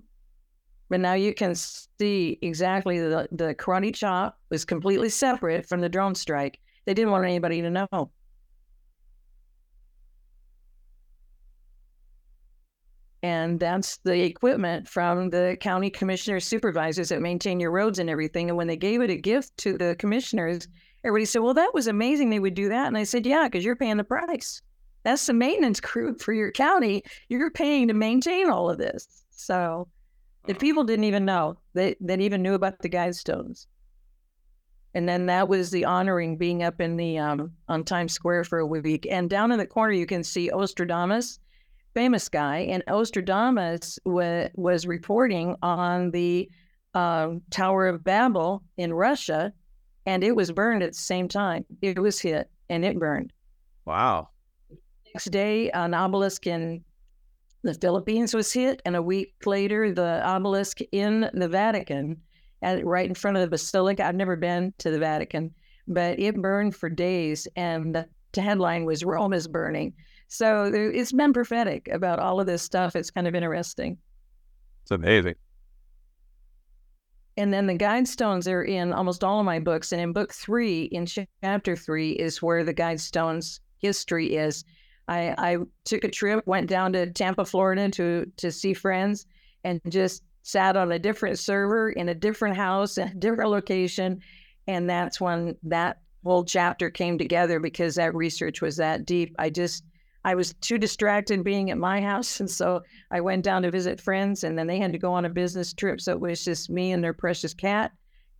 But now you can see exactly the, the karate chop was completely separate from the drone strike. They didn't want anybody to know. And that's the equipment from the county commissioners, supervisors that maintain your roads and everything. And when they gave it a gift to the commissioners, everybody said, Well, that was amazing they would do that. And I said, Yeah, because you're paying the price. That's the maintenance crew for your county. You're paying to maintain all of this. So the people didn't even know. They, they even knew about the Guidestones. And then that was the honoring being up in the um, on Times Square for a week. And down in the corner, you can see Nostradamus famous guy, and Nostradamus wa- was reporting on the uh, Tower of Babel in Russia, and it was burned at the same time. It was hit and it burned. Wow. Next day, an obelisk in the Philippines was hit, and a week later, the obelisk in the Vatican, at, right in front of the basilica. I've never been to the Vatican, but it burned for days, and the headline was Rome is burning. So there, it's been prophetic about all of this stuff. It's kind of interesting. It's amazing. And then the guidestones are in almost all of my books. And in book three, in chapter three, is where the guidestones history is. I, I took a trip, went down to Tampa, Florida to to see friends, and just sat on a different server in a different house, a different location. And that's when that whole chapter came together because that research was that deep. I just I was too distracted being at my house. *laughs* And so I went down to visit friends, and then they had to go on a business trip. So it was just me and their precious cat.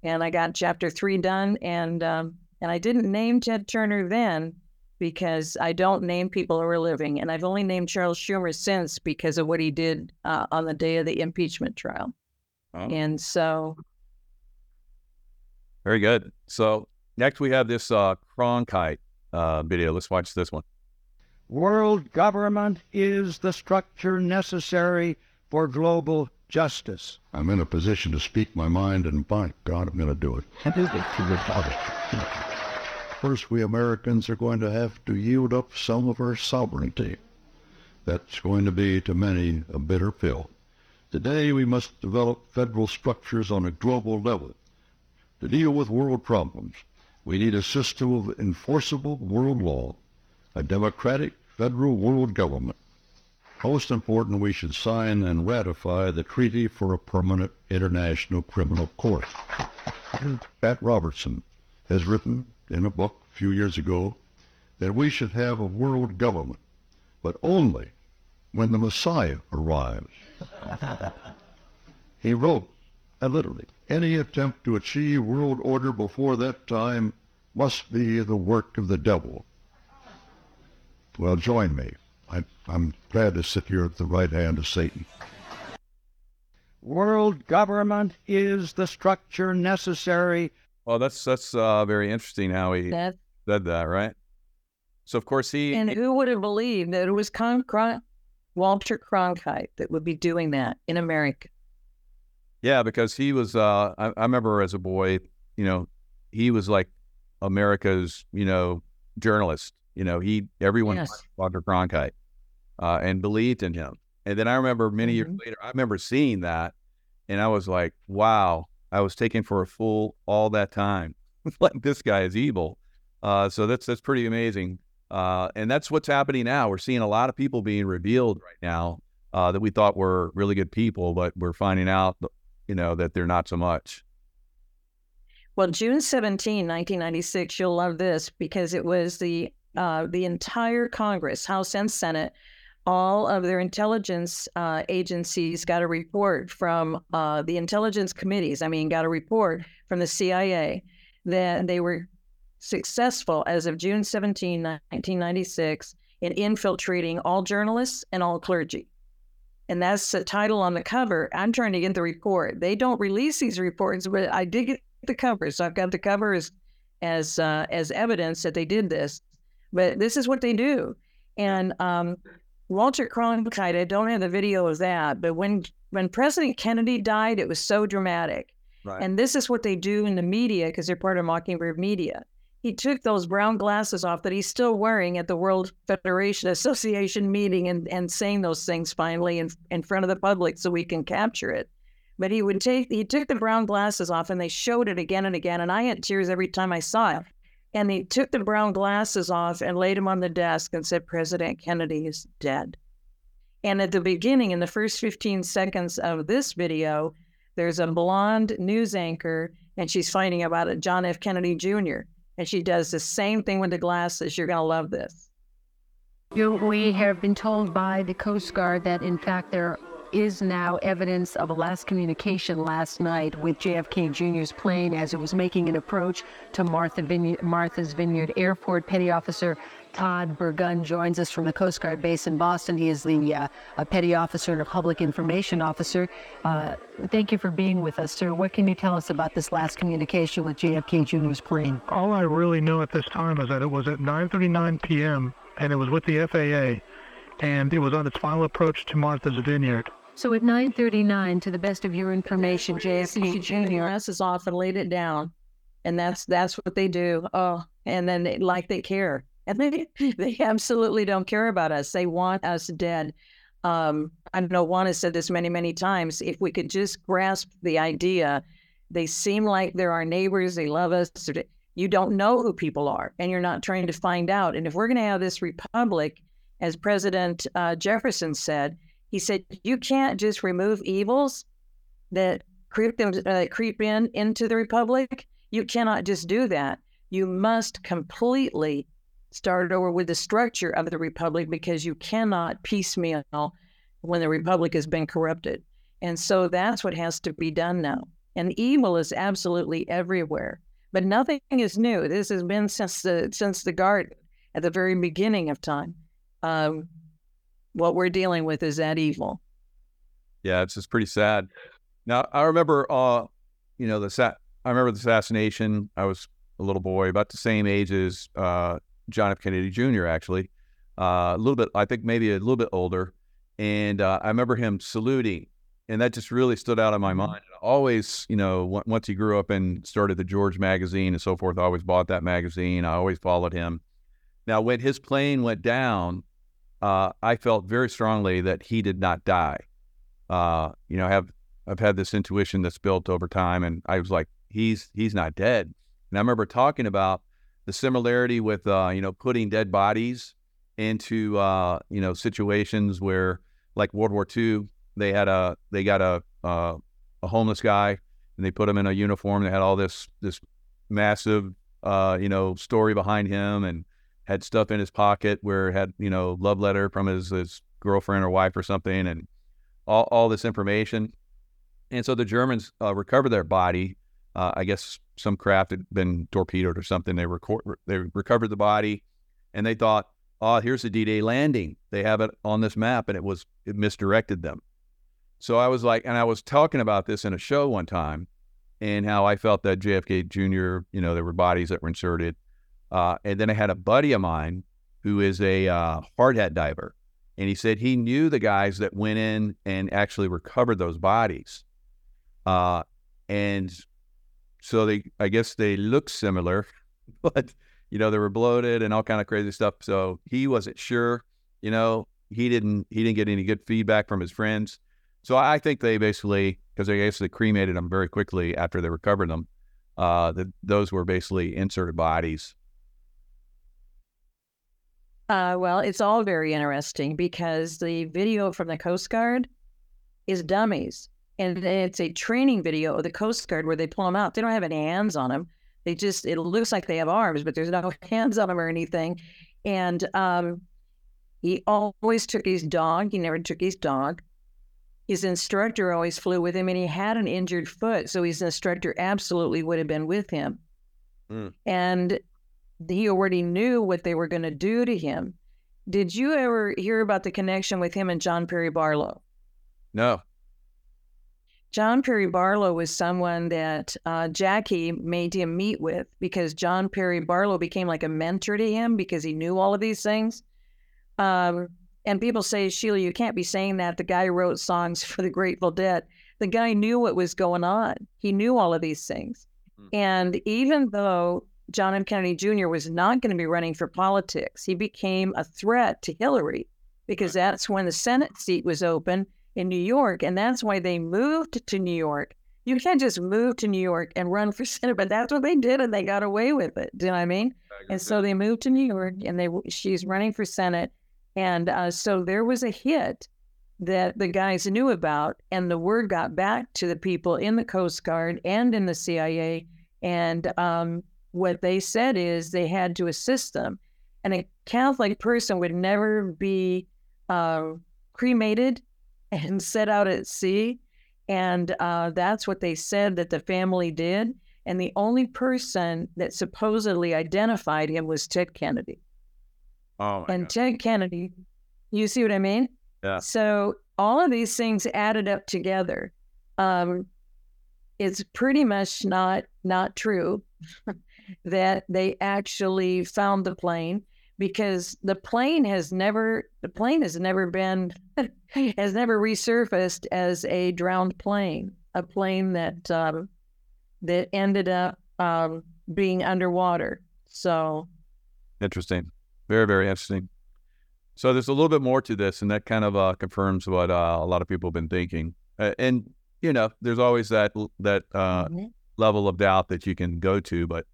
And I got chapter three done. And, um, and I didn't name Ted Turner then because I don't name people who are living. And I've only named Charles Schumer since because of what he did uh, on the day of the impeachment trial. Oh. And so. Very good. So next we have this uh, Cronkite uh, video. Let's watch this one. World government is the structure necessary for global justice. I'm in a position to speak my mind, and by God, I'm going to do it. First, we Americans are going to have to yield up some of our sovereignty. That's going to be, to many, a bitter pill. Today, we must develop federal structures on a global level. To deal with world problems, we need a system of enforceable world law, a democratic federal world government. Most important, we should sign and ratify the Treaty for a Permanent International Criminal Court. Pat Robertson has written in a book a few years ago that we should have a world government, but only when the Messiah arrives. he wrote, and literally, any attempt to achieve world order before that time must be the work of the devil. Well, join me. I, I'm glad to sit here at the right hand of Satan. World government is the structure necessary Well, that's that's uh, very interesting how he That said that, right? So of course he and who would have believed that it was Con- Cron- Walter Cronkite that would be doing that in America? Yeah, because he was. Uh, I, I remember as a boy, you know, he was like America's, you know, journalist. You know, he everyone Yes. Walter Cronkite uh, and believed in him. And then I remember many years Mhm. later, I remember seeing that, and I was like, wow, I was taken for a fool all that time. *laughs* like this guy is evil. Uh, so that's that's pretty amazing. Uh, and that's what's happening now. We're seeing a lot of people being revealed right now uh, that we thought were really good people, but we're finding out, you know, that they're not so much. Well, June 17, 1996, you'll love this because it was the uh, the entire Congress, House and Senate, all of their intelligence uh, agencies got a report from uh, the intelligence committees. I mean, got a report from the CIA that they were successful as of June 17, 1996, in infiltrating all journalists and all clergy. And that's the title on the cover. I'm trying to get the report. They don't release these reports, but I did get the cover. So I've got the cover as as uh, as evidence that they did this. But this is what they do. And um, Walter Cronkite, I don't have the video of that, but when when President Kennedy died, it was so dramatic. Right. And this is what they do in the media because they're part of Mockingbird Media. He took those brown glasses off that he's still wearing at the World Federation Association meeting and, and saying those things finally in, in front of the public so we can capture it. But he would take he took the brown glasses off and they showed it again and again. And I had tears every time I saw it. And he took the brown glasses off and laid them on the desk and said, President Kennedy is dead. And at the beginning, in the first 15 seconds of this video, there's a blonde news anchor and she's fighting about it, John F. Kennedy Jr. And she does the same thing with the glasses. You're going to love this. We have been told by the Coast Guard that, in fact, there is now evidence of a last communication last night with JFK Jr.'s plane as it was making an approach to Martha Martha's Vineyard Airport. Petty Officer Todd Burgun joins us from the Coast Guard base in Boston. He is the uh, a petty officer and a public information officer. Uh, thank you for being with us, sir. What can you tell us about this last communication with JFK Jr.'s plane? All I really know at this time is that it was at 9:39 p.m. and it was with the FAA, and it was on its final approach to Martha's Vineyard. So at 9:39, to the best of your information, JFK Jr. glasses off and laid it down, and that's that's what they do. Oh, and then they, like they care, *laughs* and they they absolutely don't care about us. They want us dead. Um, I know Juan has said this many many times. If we could just grasp the idea, they seem like they're our neighbors. They love us. You don't know who people are, and you're not trying to find out. And if we're going to have this republic, as President uh, Jefferson said, he said you can't just remove evils that creep them uh, creep in into the republic. You cannot just do that. You must completely start over with the structure of the republic because you cannot piecemeal when the republic has been corrupted. And so that's what has to be done now. And evil is absolutely everywhere. But nothing is new. This has been since the since the garden at the very beginning of time. Um, what we're dealing with is that evil. Yeah, it's just pretty sad. Now I remember, uh, you know, the sa- I remember the assassination. I was a little boy, about the same age as uh, John F. Kennedy Jr. Actually, uh, a little bit. I think maybe a little bit older. And uh, I remember him saluting and that just really stood out in my mind. Always, you know, w- once he grew up and started the George magazine and so forth, I always bought that magazine. I always followed him. Now, when his plane went down, uh, I felt very strongly that he did not die. Uh, you know, I have I've had this intuition that's built over time, and I was like, he's he's not dead. And I remember talking about the similarity with uh, you know putting dead bodies into uh, you know situations where like World War II, they had a they got a uh, a homeless guy and they put him in a uniform that had all this this massive uh, you know story behind him and had stuff in his pocket where had you know love letter from his his girlfriend or wife or something and all, all this information. And so the germans uh, recovered their body. Uh, i guess some craft had been torpedoed or something. They record they recovered the body and they thought oh here's the d-day landing. They have it on this map and it was it misdirected them. So i was like and i was talking about this in a show one time and how i felt that jfk jr you know there were bodies that were inserted uh, and then I had a buddy of mine who is a uh, hard hat diver. And he said he knew the guys that went in and actually recovered those bodies. Uh, and so they, I guess they look similar, *laughs* but you know, they were bloated and all kind of crazy stuff. So he wasn't sure, you know, he didn't, he didn't get any good feedback from his friends. So I think they basically, because they basically cremated them very quickly after they recovered them, uh, that those were basically inserted bodies uh, well, it's all very interesting because the video from the Coast Guard is dummies. And it's a training video of the Coast Guard where they pull them out. They don't have any hands on them. They just, it looks like they have arms, but there's no *laughs* hands on them or anything. And um, he always took his dog. He never took his dog. His instructor always flew with him, and he had an injured foot. So his instructor absolutely would have been with him. Mm. And he already knew what they were going to do to him. Did you ever hear about the connection with him and John Perry Barlow? No. John Perry Barlow was someone that uh, Jackie made him meet with because John Perry Barlow became like a mentor to him because he knew all of these things. Um, and people say, Sheila, you can't be saying that. The guy wrote songs for the Grateful Dead. The guy knew what was going on. He knew all of these things. Mm. And even though John F. Kennedy Jr. was not going to be running for politics. He became a threat to Hillary because that's when the Senate seat was open in New York. And that's why they moved to New York. You can't just move to New York and run for *laughs* Senate, but that's what they did and they got away with it. Do you know what I mean? I and so they moved to New York and they she's running for Senate. And uh, so there was a hit that the guys knew about, and the word got back to the people in the Coast Guard and in the CIA. And um, what they said is they had to assist them. And a Catholic person would never be uh, cremated *laughs* and set out at sea. And uh, that's what they said that the family did. And the only person that supposedly identified him was Ted Kennedy. Oh, and God. Ted Kennedy, you see what I mean? Yeah. So all of these things added up together. Um, it's pretty much not not true *laughs* that they actually found the plane because the plane has never the plane has never been *laughs* has never resurfaced as a drowned plane, a plane that um, that ended up um, being underwater. So interesting, very very interesting. So there's a little bit more to this, and that kind of uh, confirms what uh, a lot of people have been thinking. Uh, and you know, there's always that that uh, mm-hmm. level of doubt that you can go to, but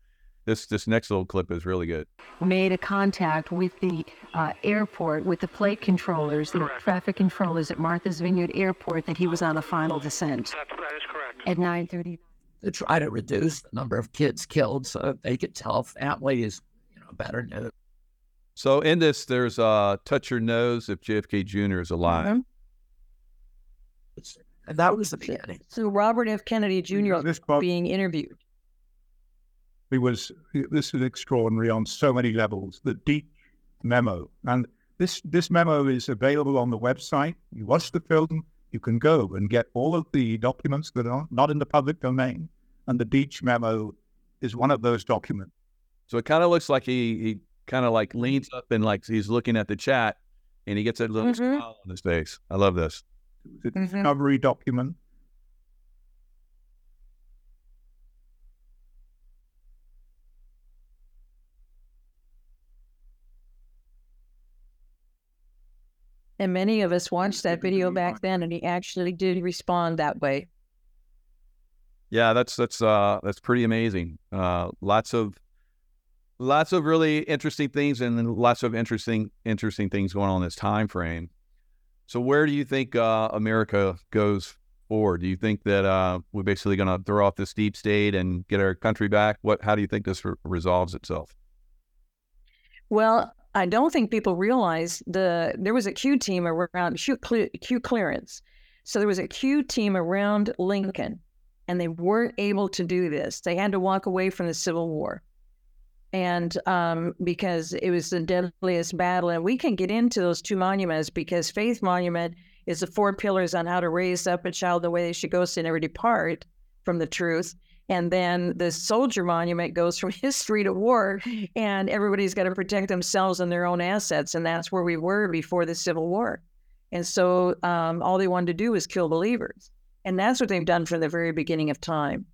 this this next little clip is really good. Made a contact with the uh, airport with the plate controllers, the correct. traffic controllers at Martha's Vineyard Airport, that he was on a final descent. That, that is correct. At 9:30. To try to reduce the number of kids killed, so they could tell families, you know, better news. So in this, there's uh, touch your nose if JFK Jr. is alive. Mm-hmm. And that was the beginning. So Robert F. Kennedy Jr. being interviewed it was this is extraordinary on so many levels. The Deitch memo, and this this memo is available on the website. You watch the film, you can go and get all of the documents that are not in the public domain, and the Deitch memo is one of those documents. So it kind of looks like he he kind of like leans up and like he's looking at the chat, and he gets a little mm-hmm. smile on his face. I love this. It was a Mhm. discovery document. And many of us watched that video back then, and he actually did respond that way. Yeah, that's that's uh that's pretty amazing. Uh, lots of lots of really interesting things, and lots of interesting interesting things going on in this time frame. So, where do you think uh, America goes forward? Do you think that uh, we're basically going to throw off this deep state and get our country back? What? How do you think this re- resolves itself? Well, I don't think people realize the there was a Q team around Q, cle- Q clearance. So there was a Q team around Lincoln, and they weren't able to do this. They had to walk away from the Civil War, and um, because it was the deadliest battle. And we can get into those two monuments because Faith Monument is the four pillars on how to raise up a child the way they should go, so they never depart from the truth. And then the soldier monument goes from *laughs* history to war, and everybody's got to protect themselves and their own assets. And that's where we were before the Civil War. And so um, all they wanted to do was kill believers. And that's what they've done from the very beginning of time.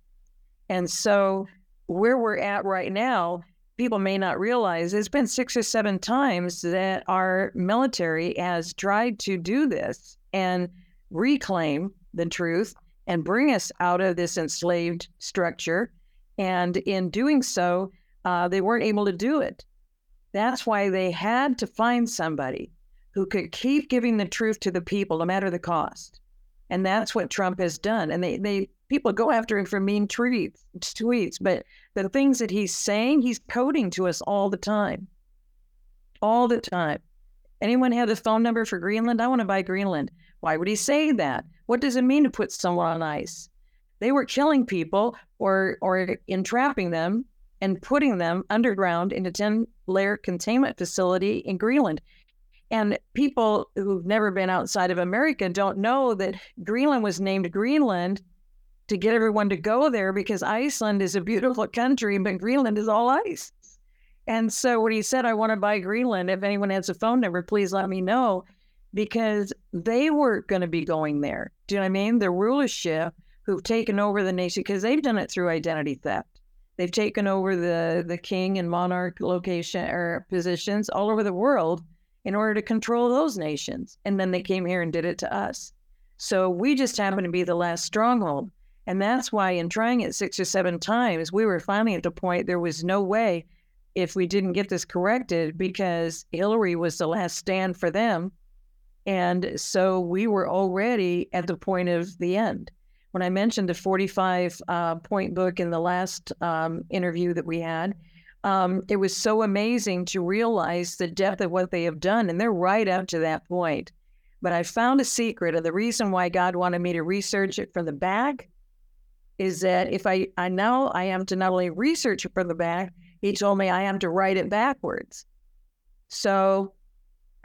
And so where we're at right now, people may not realize it's been six or seven times that our military has tried to do this and reclaim the truth and bring us out of this enslaved structure. And in doing so, uh, they weren't able to do it. That's why they had to find somebody who could keep giving the truth to the people, no matter the cost. And that's what Trump has done. And they, they people go after him for mean tweets, tweets, but the things that he's saying, he's coding to us all the time, all the time. Anyone have the phone number for Greenland? I want to buy Greenland. Why would he say that? What does it mean to put someone on ice? They were killing people or or entrapping them and putting them underground in a 10 layer containment facility in Greenland. And people who've never been outside of America don't know that Greenland was named Greenland to get everyone to go there because Iceland is a beautiful country, but Greenland is all ice. And so when he said, I want to buy Greenland, if anyone has a phone number, please let me know because they were going to be going there. Do you know what I mean? The rulership who've taken over the nation because they've done it through identity theft. They've taken over the the king and monarch location or positions all over the world in order to control those nations. And then they came here and did it to us. So we just happen to be the last stronghold. And that's why in trying it six or seven times, we were finally at the point there was no way if we didn't get this corrected because Hillary was the last stand for them. And so we were already at the point of the end. When I mentioned the 45 uh, point book in the last um, interview that we had, um, it was so amazing to realize the depth of what they have done. And they're right up to that point. But I found a secret, and the reason why God wanted me to research it from the back is that if I, I know I am to not only research it from the back, he told me I am to write it backwards. So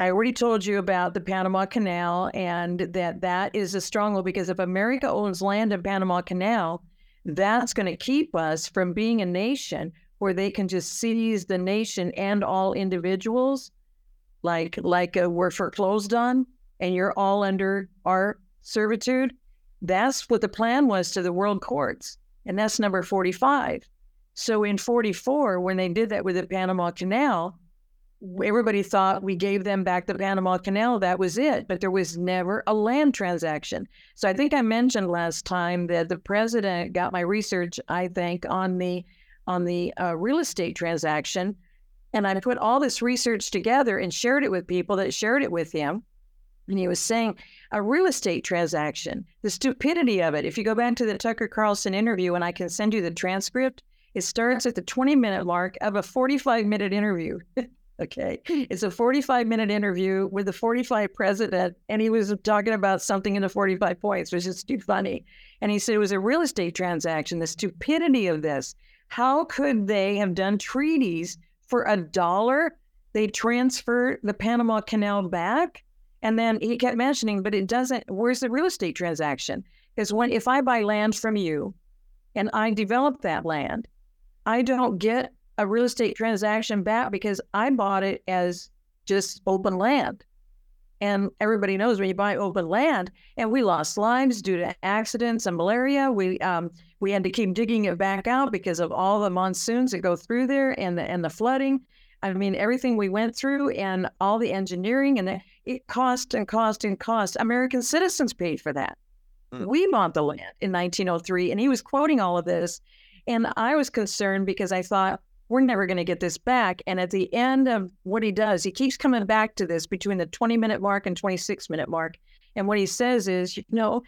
I already told you about the Panama Canal and that that is a stronghold because if America owns land in Panama Canal, that's going to keep us from being a nation where they can just seize the nation and all individuals, like like uh, we're foreclosed on, and you're all under our servitude. That's what the plan was to the world courts, and that's number forty-five. So in forty-four, when they did that with the Panama Canal, everybody thought we gave them back the Panama Canal. That was it. But there was never a land transaction. So I think I mentioned last time that the president got my research, I think, on the on the uh, real estate transaction. And I put all this research together and shared it with people that shared it with him. And he was saying a real estate transaction, the stupidity of it. If you go back to the Tucker Carlson interview, and I can send you the transcript, it starts at the 20 minute mark of a 45 minute interview. *laughs* Okay. It's a 45 minute interview with the 45 president, and he was talking about something in the 45 points, which is too funny. And he said it was a real estate transaction, the stupidity of this. How could they have done treaties for a dollar? They transfer the Panama Canal back. And then he kept mentioning, but it doesn't, where's the real estate transaction? Because when if I buy land from you and I develop that land, I don't get a real estate transaction back because I bought it as just open land. And everybody knows when you buy open land, and we lost lives due to accidents and malaria. We um, we had to keep digging it back out because of all the monsoons that go through there and the and the flooding. I mean, everything we went through and all the engineering and the, it cost and cost and cost. American citizens paid for that. Mm. We bought the land in 1903, and he was quoting all of this, and I was concerned because I thought we're never going to get this back. And at the end of what he does, he keeps coming back to this between the 20 minute mark and 26 minute mark. And what he says is, you know,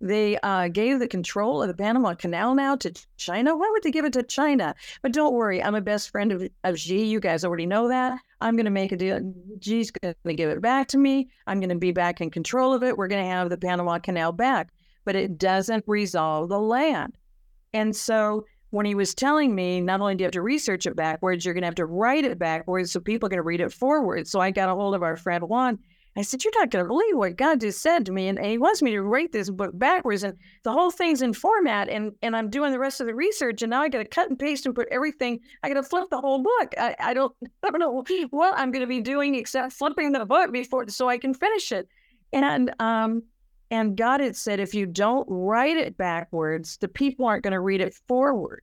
they uh, gave the control of the Panama Canal now to China. Why would they give it to China? But don't worry, I'm a best friend of, of Xi. You guys already know that. I'm going to make a deal. Xi's going to give it back to me. I'm going to be back in control of it. We're going to have the Panama Canal back. But it doesn't resolve the land. And so when he was telling me not only do you have to research it backwards, you're going to have to write it backwards so people are going to read it forward. So I got a hold of our friend Juan. I said, You're not going to believe what God just said to me. And, he wants me to write this book backwards. And the whole thing's in format. And, and I'm doing the rest of the research. And now I got to cut and paste and put everything. I got to flip the whole book. I, I, don't, *laughs* I don't know what I'm going to be doing except flipping the book before so I can finish it. And um, and God had said, if you don't write it backwards, the people aren't going to read it forward.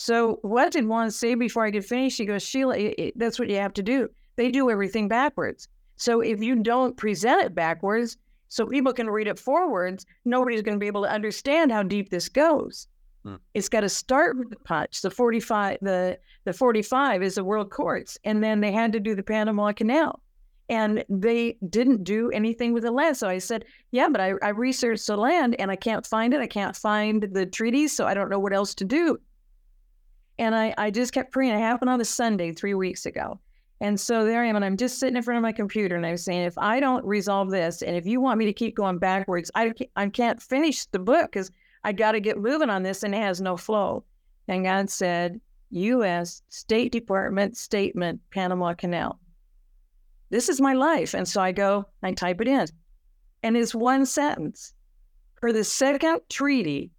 So what did Juan say before I could finish? He goes, Sheila, it, it, that's what you have to do. They do everything backwards. So if you don't present it backwards, so people can read it forwards, nobody's going to be able to understand how deep this goes. Hmm. It's got to start with the punch. The 45, the the 45 is the world courts, and then they had to do the Panama Canal and they didn't do anything with the land. So I said, Yeah, but I, I researched the land and I can't find it. I can't find the treaties, so I don't know what else to do. And I, I just kept praying. It happened on a Sunday three weeks ago. And so there I am, and I'm just sitting in front of my computer, and I'm saying, if I don't resolve this, and if you want me to keep going backwards, I, I can't finish the book because I got to get moving on this, and it has no flow. And God said, U.S. State Department statement, Panama Canal this is my life. And so I go, I type it in. And it's one sentence. For the second treaty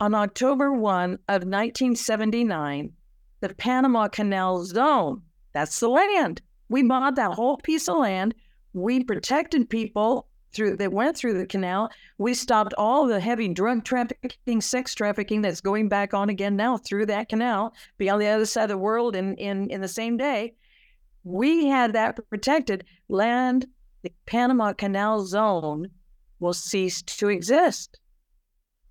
on October 1 of 1979, the Panama Canal Zone, that's the land. We bought that whole piece of land. We protected people through that went through the canal. We stopped all the heavy drug trafficking, sex trafficking that's going back on again now through that canal, be on the other side of the world in, in, in the same day we had that protected, land, the Panama Canal Zone will cease to exist.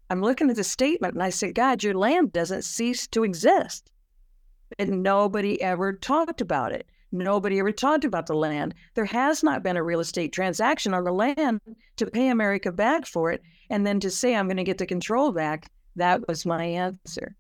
I'm looking at the statement and I said, God, your land doesn't cease to exist. And nobody ever talked about it. Nobody ever talked about the land. There has not been a real estate transaction on the land to pay America back for it. And then to say, I'm going to get the control back, that was my answer.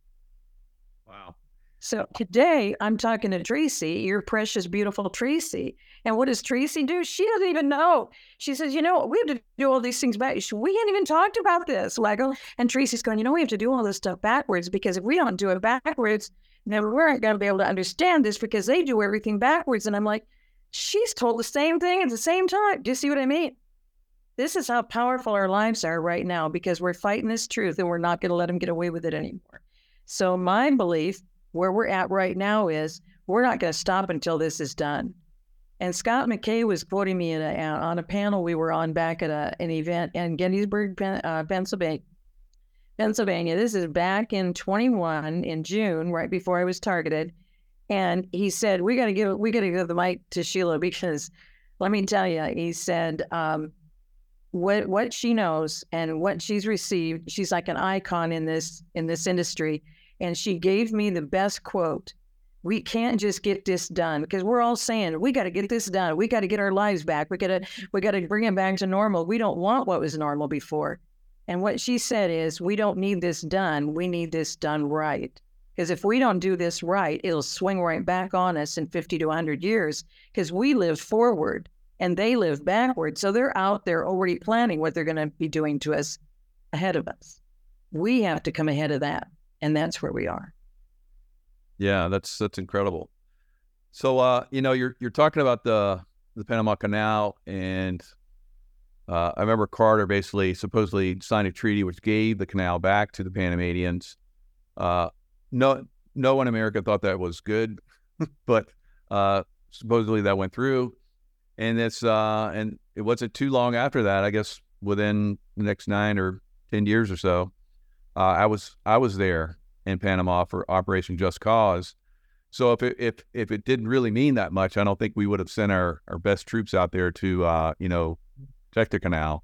So today I'm talking to Tracy, your precious, beautiful Tracy. And what does Tracy do? She doesn't even know. She says, you know, we have to do all these things back. We hadn't even talked about this, Lego. And Tracy's going, you know, we have to do all this stuff backwards because if we don't do it backwards, then we aren't going to be able to understand this because they do everything backwards. And I'm like, she's told the same thing at the same time. Do you see what I mean? This is how powerful our lives are right now because we're fighting this truth and we're not going to let them get away with it anymore. So my belief where we're at right now is we're not going to stop until this is done. And Scott McKay was quoting me a, on a panel we were on back at a, an event in Gettysburg, uh, Pennsylvania. Pennsylvania. This is back in 21 in June, right before I was targeted. And he said, "We got to give we got to give the mic to Sheila because, let me tell you," he said, um, "what what she knows and what she's received, she's like an icon in this in this industry." And she gave me the best quote. We can't just get this done because we're all saying we got to get this done. We got to get our lives back. We got to we got to bring it back to normal. We don't want what was normal before. And what she said is, we don't need this done. We need this done right. Because if we don't do this right, it'll swing right back on us in 50 to 100 years because we live forward and they live backward. So they're out there already planning what they're going to be doing to us ahead of us. We have to come ahead of that and that's where we are. Yeah, that's that's incredible. So, uh, you know, you're you're talking about the the Panama Canal, and uh, I remember Carter basically supposedly signed a treaty which gave the canal back to the Panamanians. Uh, no, no one in America thought that was good, *laughs* but uh, supposedly that went through. and it's uh, and it wasn't too long after that. I guess within the next nine or ten years or so, uh, I was I was there in Panama for Operation Just Cause. So if it, if if it didn't really mean that much, I don't think we would have sent our, our best troops out there to uh, you know check the canal.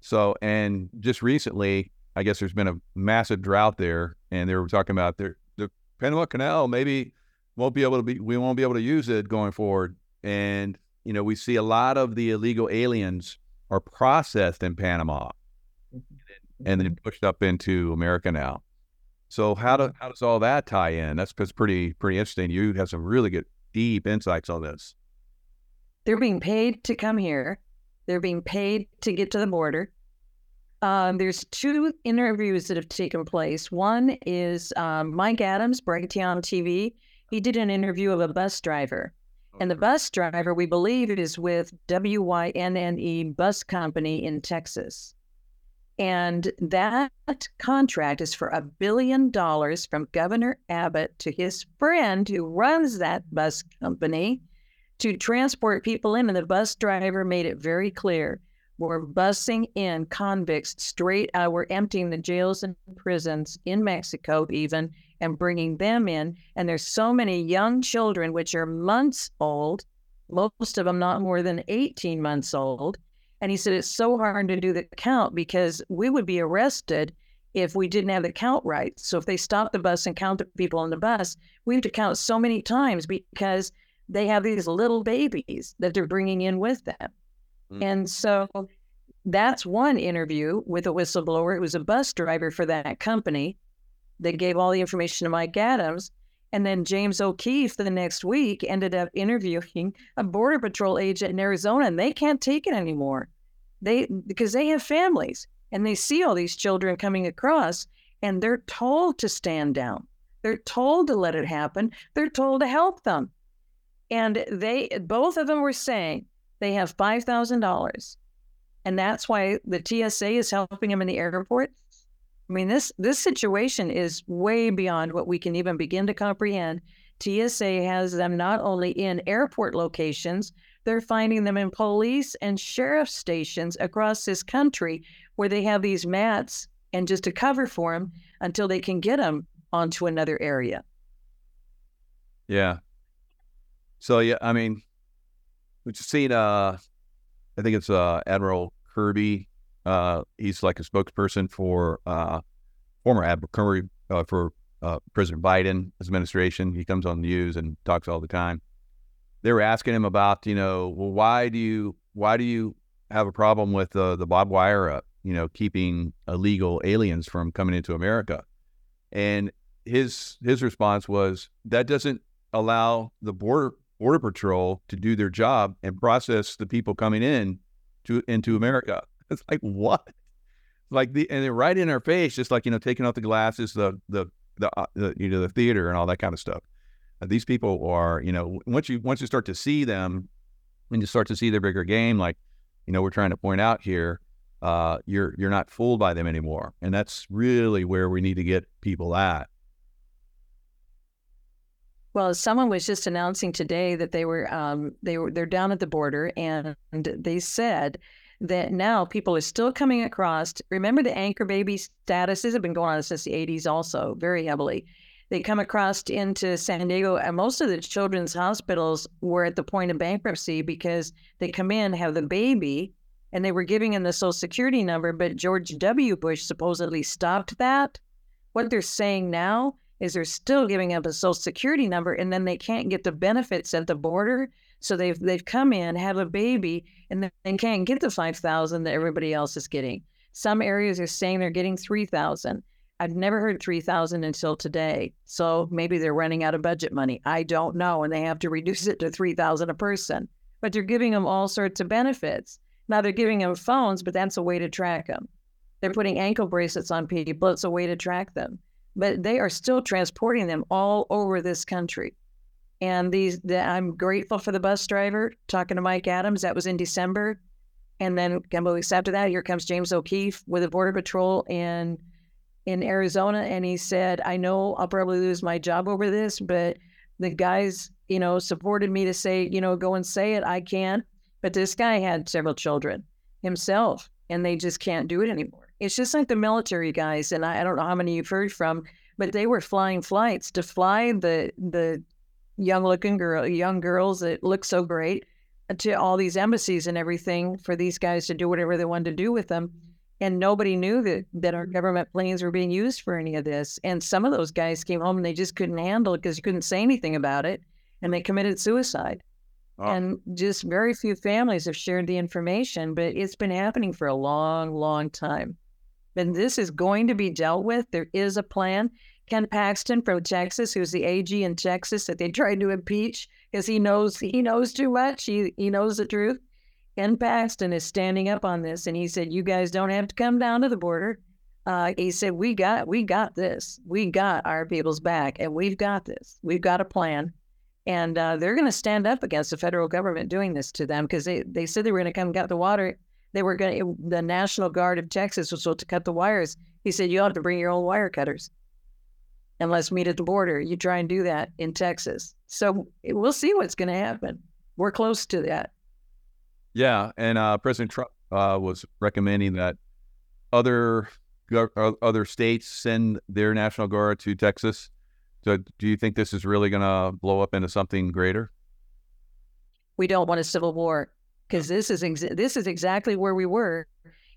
So and just recently, I guess there's been a massive drought there, and they were talking about the the Panama Canal maybe won't be able to be we won't be able to use it going forward. And you know we see a lot of the illegal aliens are processed in Panama and then pushed up into America now. So how do how does all that tie in? That's that's pretty pretty interesting. You have some really good deep insights on this. They're being paid to come here. They're being paid to get to the border. Um, there's two interviews that have taken place. One is um, Mike Adams, Brighteon TV. He did an interview of a bus driver. And the bus driver, we believe, is with WYNNE Bus Company in Texas. And that contract is for a billion dollars from Governor Abbott to his friend who runs that bus company to transport people in. And the bus driver made it very clear we're busing in convicts straight out. We're emptying the jails and prisons in Mexico, even, and bringing them in. And there's so many young children, which are months old, most of them not more than 18 months old and he said it's so hard to do the count because we would be arrested if we didn't have the count right. So if they stop the bus and count the people on the bus, we have to count so many times because they have these little babies that they're bringing in with them. Mm. And so that's one interview with a whistleblower. It was a bus driver for that company. that gave all the information to Mike Adams. And then James O'Keefe the next week ended up interviewing a border patrol agent in Arizona, and they can't take it anymore. They because they have families and they see all these children coming across, and they're told to stand down. They're told to let it happen. They're told to help them. And they both of them were saying they have five thousand dollars. And that's why the TSA is helping them in the airport I mean, this this situation is way beyond what we can even begin to comprehend. TSA has them not only in airport locations, they're finding them in police and sheriff stations across this country where they have these mats and just a cover for them until they can get them onto another area. Yeah. So yeah, I mean, we've seen. Uh, I think it's uh, Admiral Kirby uh, he's like a spokesperson for uh, former Curry uh, for uh, President Biden, his administration. He comes on the news and talks all the time. They were asking him about, you know, well, why do you why do you have a problem with uh, the barbed wire up, you know, keeping illegal aliens from coming into America? And his his response was that doesn't allow the border border patrol to do their job and process the people coming in to into America. *laughs* it's like what? Like the and right in our face, just like you know, taking off the glasses, the the the, uh, the you know the theater and all that kind of stuff. Uh, these people are you know once you once you start to see them, and you start to see their bigger game, like you know we're trying to point out here, uh, you're you're not fooled by them anymore, and that's really where we need to get people at. Well, someone was just announcing today that they were um, they were they're down at the border, and they said that now people are still coming across. Remember the anchor baby statuses have been going on since the 80s, also very heavily. They come across into San Diego, and most of the children's hospitals were at the point of bankruptcy because they come in, have the baby, and they were giving them the Social Security number, but George W. Bush supposedly stopped that. What they're saying now is they're still giving up a Social Security number, and then they can't get the benefits at the border so they've they've come in, have a baby, and then can't get the five thousand that everybody else is getting. Some areas are saying they're getting three thousand. I've never heard three thousand until today. So maybe they're running out of budget money. I don't know, and they have to *laughs* reduce it to three thousand a person. But they're giving them all sorts of benefits. Now they're giving them phones, but that's a way to track them. They're putting ankle bracelets on people. It's a way to track them. But they are still transporting them all over this country. And these, the, I'm grateful for the bus driver talking to Mike Adams. That was in December. And then a couple weeks after that, here comes James O'Keefe with the Border Patrol in in Arizona, and he said, "I know I'll probably lose my job over this, but the guys, you know, supported me to say, you know, go and say it. I can." But this guy had several children himself, and they just can't do it anymore. It's just like the military guys, and I, I don't know how many you've heard from, but they were flying flights to fly the the young looking girl, young girls that look so great uh, to all these embassies and everything for these guys to do whatever they wanted to do with them. And nobody knew that, that our government planes were being used for any of this. And some of those guys came home and they just couldn't handle it because you couldn't say anything about it. And they committed suicide. Oh. And just very few families have shared the information, but it's been happening for a long, long time. And this is going to be dealt with. There is a plan. Ken Paxton from Texas, who's the AG in Texas that they tried to impeach because he knows he knows too much. He he knows the truth. Ken Paxton is standing up on this, and he said, "You guys don't have to come down to the border." Uh, he said, "We got we got this. We got our people's back, and we've got this. We've got a plan." And uh, they're going to stand up against the federal government doing this to them because they, they said they were going to come cut the water. They were going the National Guard of Texas was supposed to cut the wires. He said, You have to bring your own wire cutters and let's meet at the border. You try and do that in Texas. So we'll see what's going to happen. We're close to that. Yeah, and uh, President Trump uh, was recommending that other uh, other states send their national guard to Texas. So, do you think this is really going to blow up into something greater? We don't want a civil war because this is ex- this is exactly where we were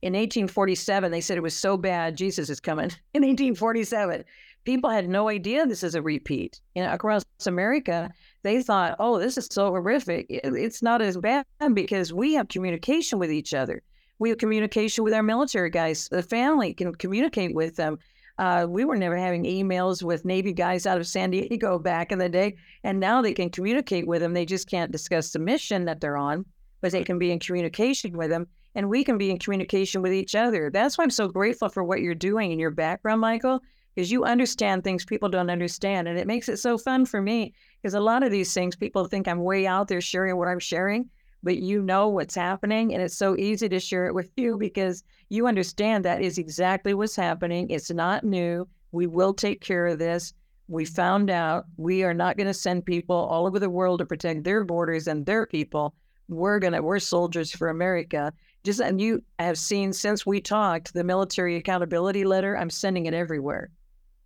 in 1847. They said it was so bad, Jesus is coming. *laughs* In 1847, people had no idea this is a repeat. You know, across America, they thought, "Oh, this is so horrific." It's not as bad because we have communication with each other. We have communication with our military guys. The family can communicate with them. Uh, we were never having emails with Navy guys out of San Diego back in the day, and now they can communicate with them. They just can't discuss the mission that they're on, but they can be in communication with them, and we can be in communication with each other. That's why I'm so grateful for what you're doing in your background, Michael, because you understand things people don't understand. And it makes it so fun for me because a lot of these things people think I'm way out there sharing what I'm sharing, but you know what's happening. And it's so easy to share it with you because you understand that is exactly what's happening. It's not new. We will take care of this. We found out we are not going to send people all over the world to protect their borders and their people. We're to, we're soldiers for America. Just, and you have seen since we talked the military accountability letter, I'm sending it everywhere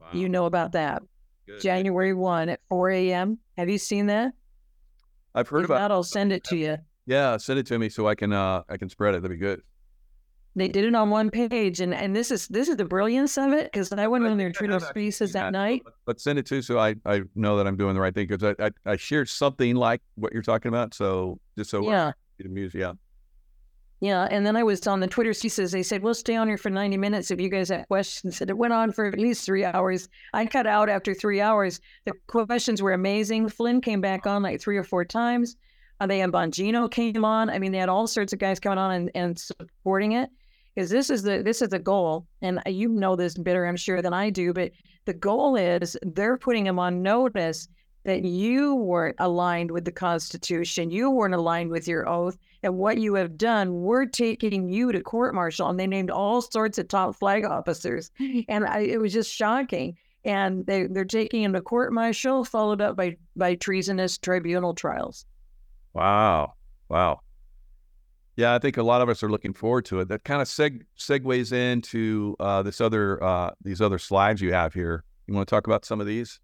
Wow. You know about that. Good. January 1 at 4 a.m. Have you seen that? I've heard if about that. I'll send it to you. Yeah, send it to me so I can uh I can spread it. That'd be good. They did it on one page, and and this is this is the brilliance of it because I went on their Twitter Spaces that night. But send it to so I I know that I'm doing the right thing because I, I, I shared something like what you're talking about. So just so yeah, music, yeah. Yeah, and then I was on the Twitter says They said, "We'll stay on here for ninety minutes if you guys have questions." And it went on for at least three hours. I cut out after three hours. The questions were amazing. Flynn came back on like three or four times. Uh, they had Bongino came on. I mean, they had all sorts of guys coming on and, and supporting it because this is the this is the goal. And you know this better, I'm sure, than I do. But the goal is they're putting them on notice that you weren't aligned with the Constitution, you weren't aligned with your oath, and what you have done, we're taking you to court martial. And they named all sorts of top flag officers. *laughs* And I, it was just shocking. And they, they're taking him to court martial, followed up by, by treasonous tribunal trials. Wow. Wow. Yeah, I think a lot of us are looking forward to it. That kind of seg- segues into uh, this other uh, these other slides you have here. You want to talk about some of these?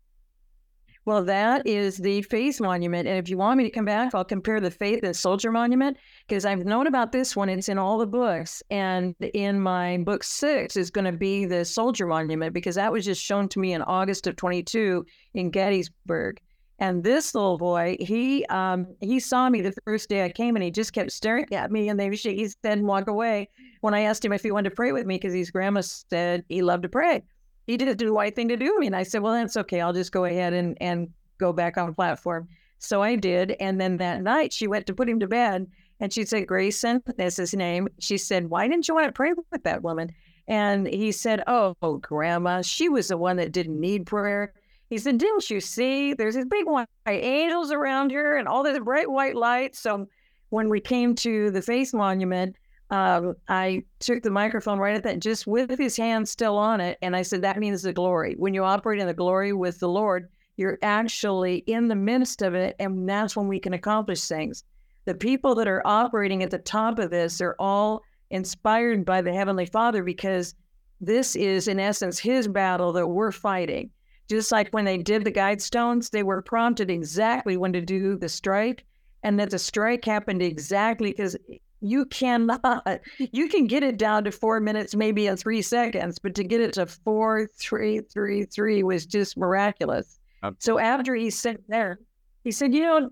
Well, that is the Faith Monument. And if you want me to come back, I'll compare the Faith and Soldier Monument because I've known about this one. It's in all the books. And in my book six is going to be the Soldier Monument because that was just shown to me in August of 22 in Gettysburg. And this little boy, he um, he saw me the first day I came, and he just kept staring at me, and they shake his head walk away. When I asked him if he wanted to pray with me, because his grandma said he loved to pray, he did the right thing to do. And I said, well, that's okay. I'll just go ahead and, and go back on platform. So I did. And then that night she went to put him to bed and she said, Grayson, that's his name. She said, why didn't you want to pray with that woman? And he said, oh, oh, grandma, she was the one that didn't need prayer. He said, didn't you see? There's these big white angels around here and all this bright white light. So when we came to the Faith Monument, um, I took the microphone right at that, just with his hand still on it. And I said, that means the glory. When you operate in the glory with the Lord, you're actually in the midst of it. And that's when we can accomplish things. The people that are operating at the top of this are all inspired by the Heavenly Father because this is, in essence, His battle that we're fighting. Just like when they did the Guidestones, they were prompted exactly when to do the strike, and that the strike happened exactly because you cannot, you can get it down to four minutes, maybe in three seconds, but to get it to four, three, three, three was just miraculous. So after he said there, he said, you know,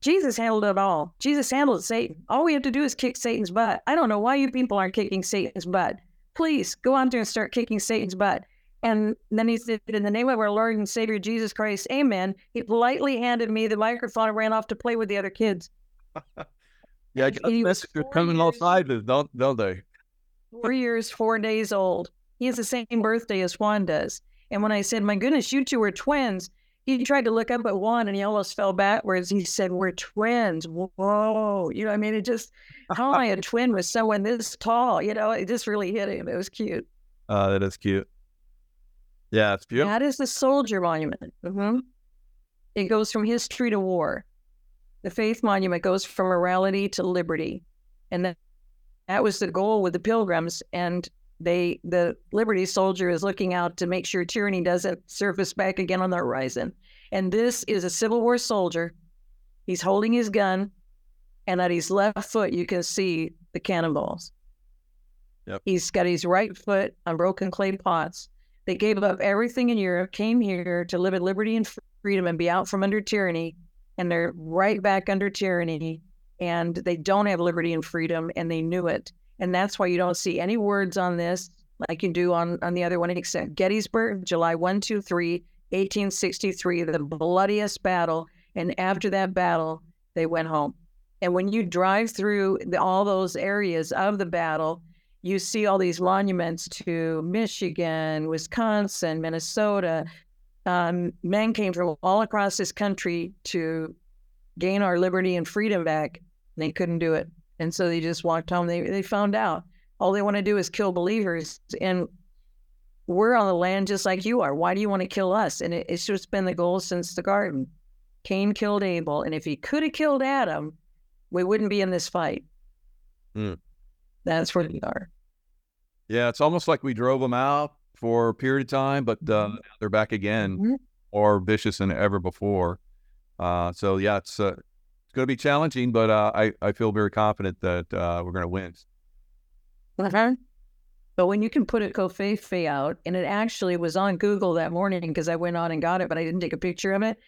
Jesus handled it all. Jesus handled Satan. All we have to do is kick Satan's butt. I don't know why you people aren't kicking Satan's butt. Please go out there and start kicking Satan's butt. And then he said, In the name of our Lord and Savior Jesus Christ, amen. He politely handed me the microphone and ran off to play with the other kids. *laughs* yeah, messengers coming all sides, don't, don't they? four years, four days old. He has the same birthday as Juan does. And when I said, My goodness, you two are twins, he tried to look up at Juan and he almost fell backwards. He said, We're twins. Whoa. You know, I mean, it just, how am I a *laughs* twin with someone this tall? You know, it just really hit him. It was cute. Uh, that is cute. Yeah, it's beautiful. That is the soldier monument. Mm-hmm. It goes from history to war. The faith monument goes from morality to liberty. And that, that was the goal with the pilgrims. And they the liberty soldier is looking out to make sure tyranny doesn't surface back again on the horizon. And this is a Civil War soldier. He's holding his gun, and at his left foot you can see the cannonballs. Yep. He's got his right foot on broken clay pots. They gave up everything in Europe, came here to live in liberty and freedom and be out from under tyranny, and they're right back under tyranny, and they don't have liberty and freedom, and they knew it. And that's why you don't see any words on this like you do on, on the other one, except Gettysburg, July 1, 2, 3, 1863, the bloodiest battle. And after that battle, they went home. And when you drive through the, all those areas of the battle, you see all these monuments to Michigan, Wisconsin, Minnesota. Um, men came from all across this country to gain our liberty and freedom back. They couldn't do it. And so they just walked home. They they found out all they want to do is kill believers, and we're on the land just like you are. Why do you want to kill us? And it, it's just been the goal since the garden. Cain killed Abel, and if he could have killed Adam, we wouldn't be in this fight. Mm. That's where we are. Yeah, it's almost like we drove them out for a period of time, but uh, they're back again, mm-hmm. more vicious than ever before. Uh, so yeah, it's uh, it's going to be challenging, but uh, I I feel very confident that uh, we're going to win. Uh-huh. But when you can put a covfefe out, and it actually was on Google that morning because I went on and got it, but I didn't take a picture of it.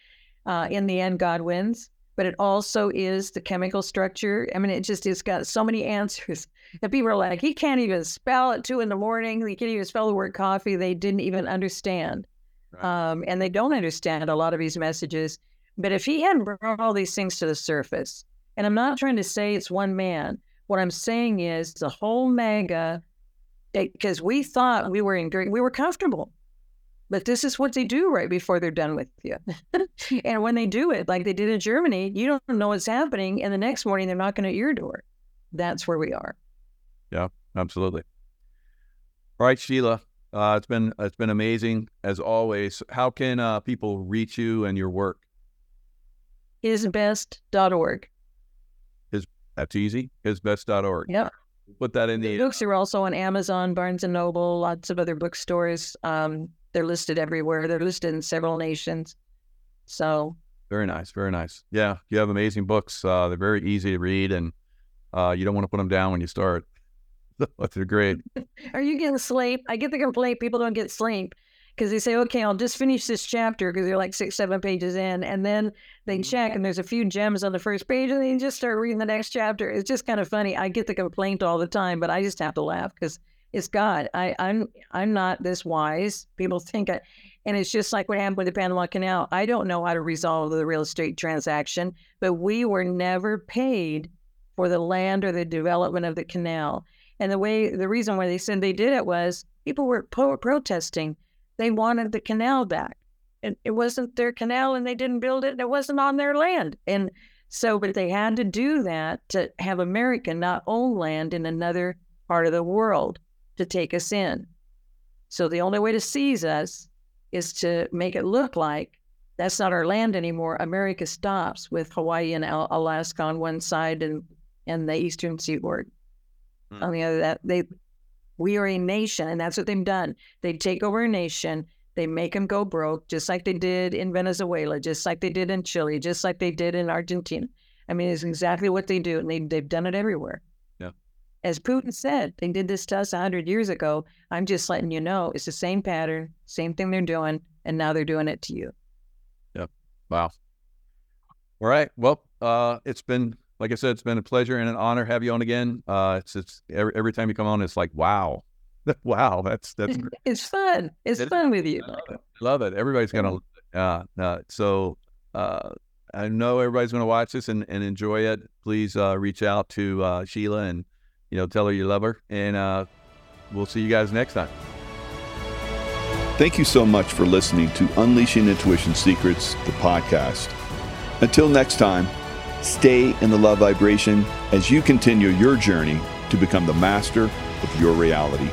Uh, in the end, God wins. But it also is the chemical structure. I mean, it just it's got so many answers that people are like, he can't even spell at two in the morning. He can't even spell the word coffee. They didn't even understand, right. um, and they don't understand a lot of these messages. But if he hadn't brought all these things to the surface, and I'm not trying to say it's one man, what I'm saying is the whole MAGA, because we thought we were in we were comfortable. But this is what they do right before they're done with you. *laughs* and when they do it, like they did in Germany, you don't know what's happening. And the next morning, they're knocking at your door. That's where we are. Yeah, absolutely. All right, Sheila. Uh, it's been it's been amazing as always. How can uh, people reach you and your work? hisbest.org. His that's easy. Hisbest.org. Yeah. Put that in the, the books are also on Amazon, Barnes and Noble, lots of other bookstores. Um, they're listed everywhere. They're listed in several nations. So very nice, very nice. Yeah, you have amazing books. Uh, they're very easy to read, and uh, you don't want to put them down when you start. *laughs* they're great. *laughs* Are you getting sleep? I get the complaint people don't get sleep because they say, okay, I'll just finish this chapter because they're like six, seven pages in. And then they mm-hmm. check and there's a few gems on the first page and they just start reading the next chapter. It's just kind of funny. I get the complaint all the time, but I just have to laugh because it's God. I, I'm I'm not this wise. People think I, and it's just like what happened with the Panama Canal. I don't know how to resolve the real estate transaction, but we were never paid for the land or the development of the canal. And the way, the reason why they said they did it was people were po- protesting they wanted the canal back. And it wasn't their canal and they didn't build it and it wasn't on their land. And so, but they had to do that to have America not own land in another part of the world to take us in. So the only way to seize us is to make it look like that's not our land anymore. America stops with Hawaii and Alaska on one side and and the eastern seaboard mm. on the other. That they we are a nation, and that's what they've done. They take over a nation. They make them go broke, just like they did in Venezuela, just like they did in Chile, just like they did in Argentina. I mean, it's exactly what they do, and they, they've done it everywhere. As Putin said, they did this to us 100 years ago. I'm just letting you know it's the same pattern, same thing they're doing, and now they're doing it to you. Yep. Wow. All right. Well, uh, it's been like I said, it's been a pleasure and an honor to have you on again. Uh, it's it's every, every time you come on, it's like wow, *laughs* wow, that's that's *laughs* it's fun. It's it, fun with you. Love it. love it. Everybody's gonna uh, uh so uh, I know everybody's gonna watch this and, and enjoy it. Please uh, reach out to uh, Sheila and you know tell her you love her, and uh, we'll see you guys next time. Thank you so much for listening to Unleashing Intuition Secrets, the podcast. Until next time. Stay in the love vibration as you continue your journey to become the master of your reality.